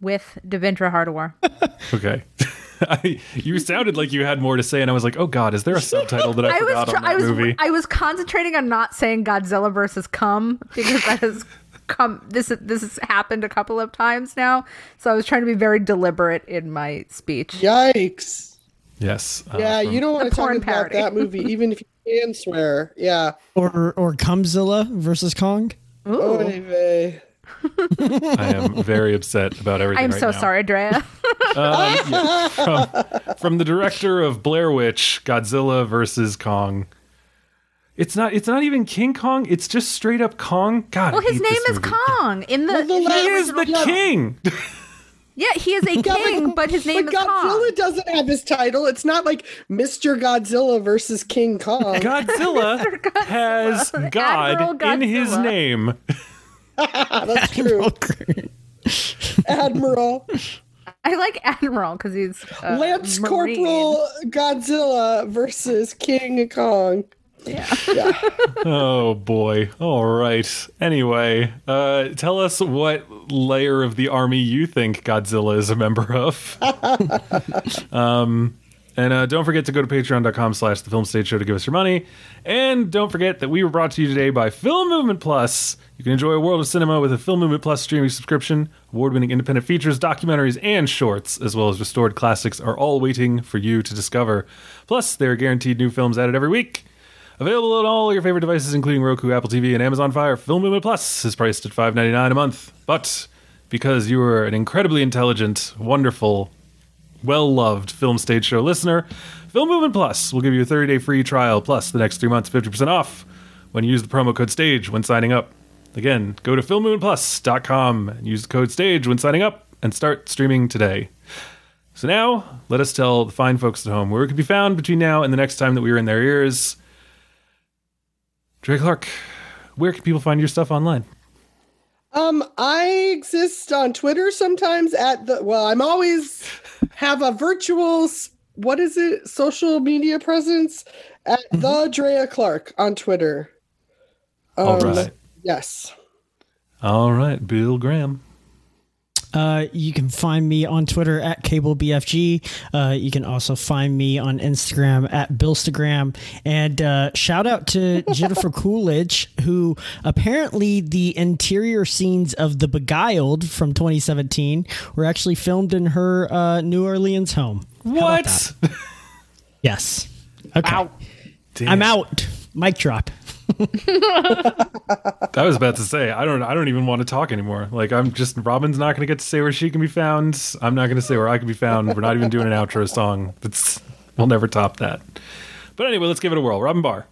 with Devindra Hardawar. *laughs* Okay. *laughs* I, you sounded like you had more to say, and I was like, "Oh God, is there a subtitle that I, *laughs* I forgot was on tr- that I was movie?" I was concentrating on not saying Godzilla versus Cum because that has come this this has happened a couple of times now. So I was trying to be very deliberate in my speech. Yikes. yes. uh, Yeah, you don't want to talk porn about that *laughs* movie, even if you can swear. Yeah. Or or Cumzilla versus Kong. Oh, vey. *laughs* I am very upset about everything. I'm right so now. sorry, Drea. Um, yeah, from, from the director of Blair Witch, Godzilla versus Kong. It's not. It's not even King Kong. It's just straight up Kong. God. well, I his hate name this is. Kong in the, Well, the in the la- He is the Yeah. king. *laughs* Yeah, he is a king, but his name but is Godzilla Kong. Godzilla doesn't have his title. It's not like Mr. Godzilla versus King Kong. *laughs* Godzilla has God Admiral in his name. *laughs* That's true. Admiral I like Admiral because he's uh, Lance Marine. Corporal Godzilla versus King Kong. Yeah. *laughs* Oh boy. All right. Anyway, uh, tell us what layer of the army you think Godzilla is a member of. *laughs* um, and uh, don't forget to go to patreon.com slash the film stage show to give us your money. And don't forget that we were brought to you today by Film Movement Plus. You can enjoy a world of cinema with a Film Movement Plus streaming subscription. Award-winning independent features, documentaries, and shorts, as well as restored classics, are all waiting for you to discover. Plus, there are guaranteed new films added every week. Available on all your favorite devices, including Roku, Apple TV, and Amazon Fire. Film Movement Plus is priced at $5.99 a month. But because you are an incredibly intelligent, wonderful, well loved Film Stage Show listener, Film Movement Plus will give you a 30 day free trial plus the next three months 50% off when you use the promo code STAGE when signing up. Again, go to filmmovementplus.com and use the code STAGE when signing up and start streaming today. So now, let us tell the fine folks at home where it can be found between now and the next time that we are in their ears. Drea Clark, where can people find your stuff online? Um, I exist on Twitter sometimes at the well, I'm always have a virtual what is it, social media presence at the Drea Clark on Twitter. Um, All right. Yes. All right, Bill Graham. Uh, you can find me on Twitter at CableBFG. Uh, you can also find me on Instagram at Billstagram. And uh, shout out to *laughs* Jennifer Coolidge, who apparently the interior scenes of The Beguiled from 2017 were actually filmed in her uh, New Orleans home. What? Yes. Okay. I'm out. Mic drop. *laughs* I was about to say I don't. I don't even want to talk anymore. Like I'm just. Robyn's not going to get to say where she can be found. I'm not going to say where I can be found. We're not even doing an outro song. That's we'll never top that. But anyway, let's give it a whirl. Robyn Bahr.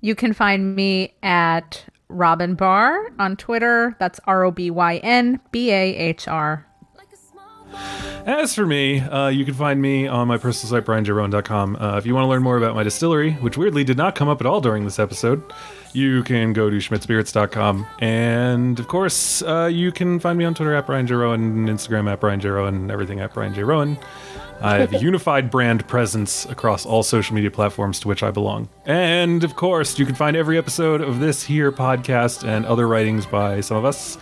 You can find me at Robyn Bahr on Twitter. That's R O B Y N B A H R. As for me, uh, you can find me on my personal site, brianjroan.com. Uh, if you want to learn more about my distillery, which weirdly did not come up at all during this episode, you can go to schmidtspirits.com. And of course, uh, you can find me on Twitter at Brian J. Roan, Instagram at Brian J. Roan, everything at Brian J. Roan. I have a *laughs* unified brand presence across all social media platforms to which I belong. And of course, you can find every episode of this here podcast and other writings by some of us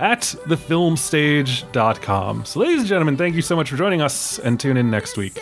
at thefilmstage.com. So, ladies and gentlemen, thank you so much for joining us and tune in next week.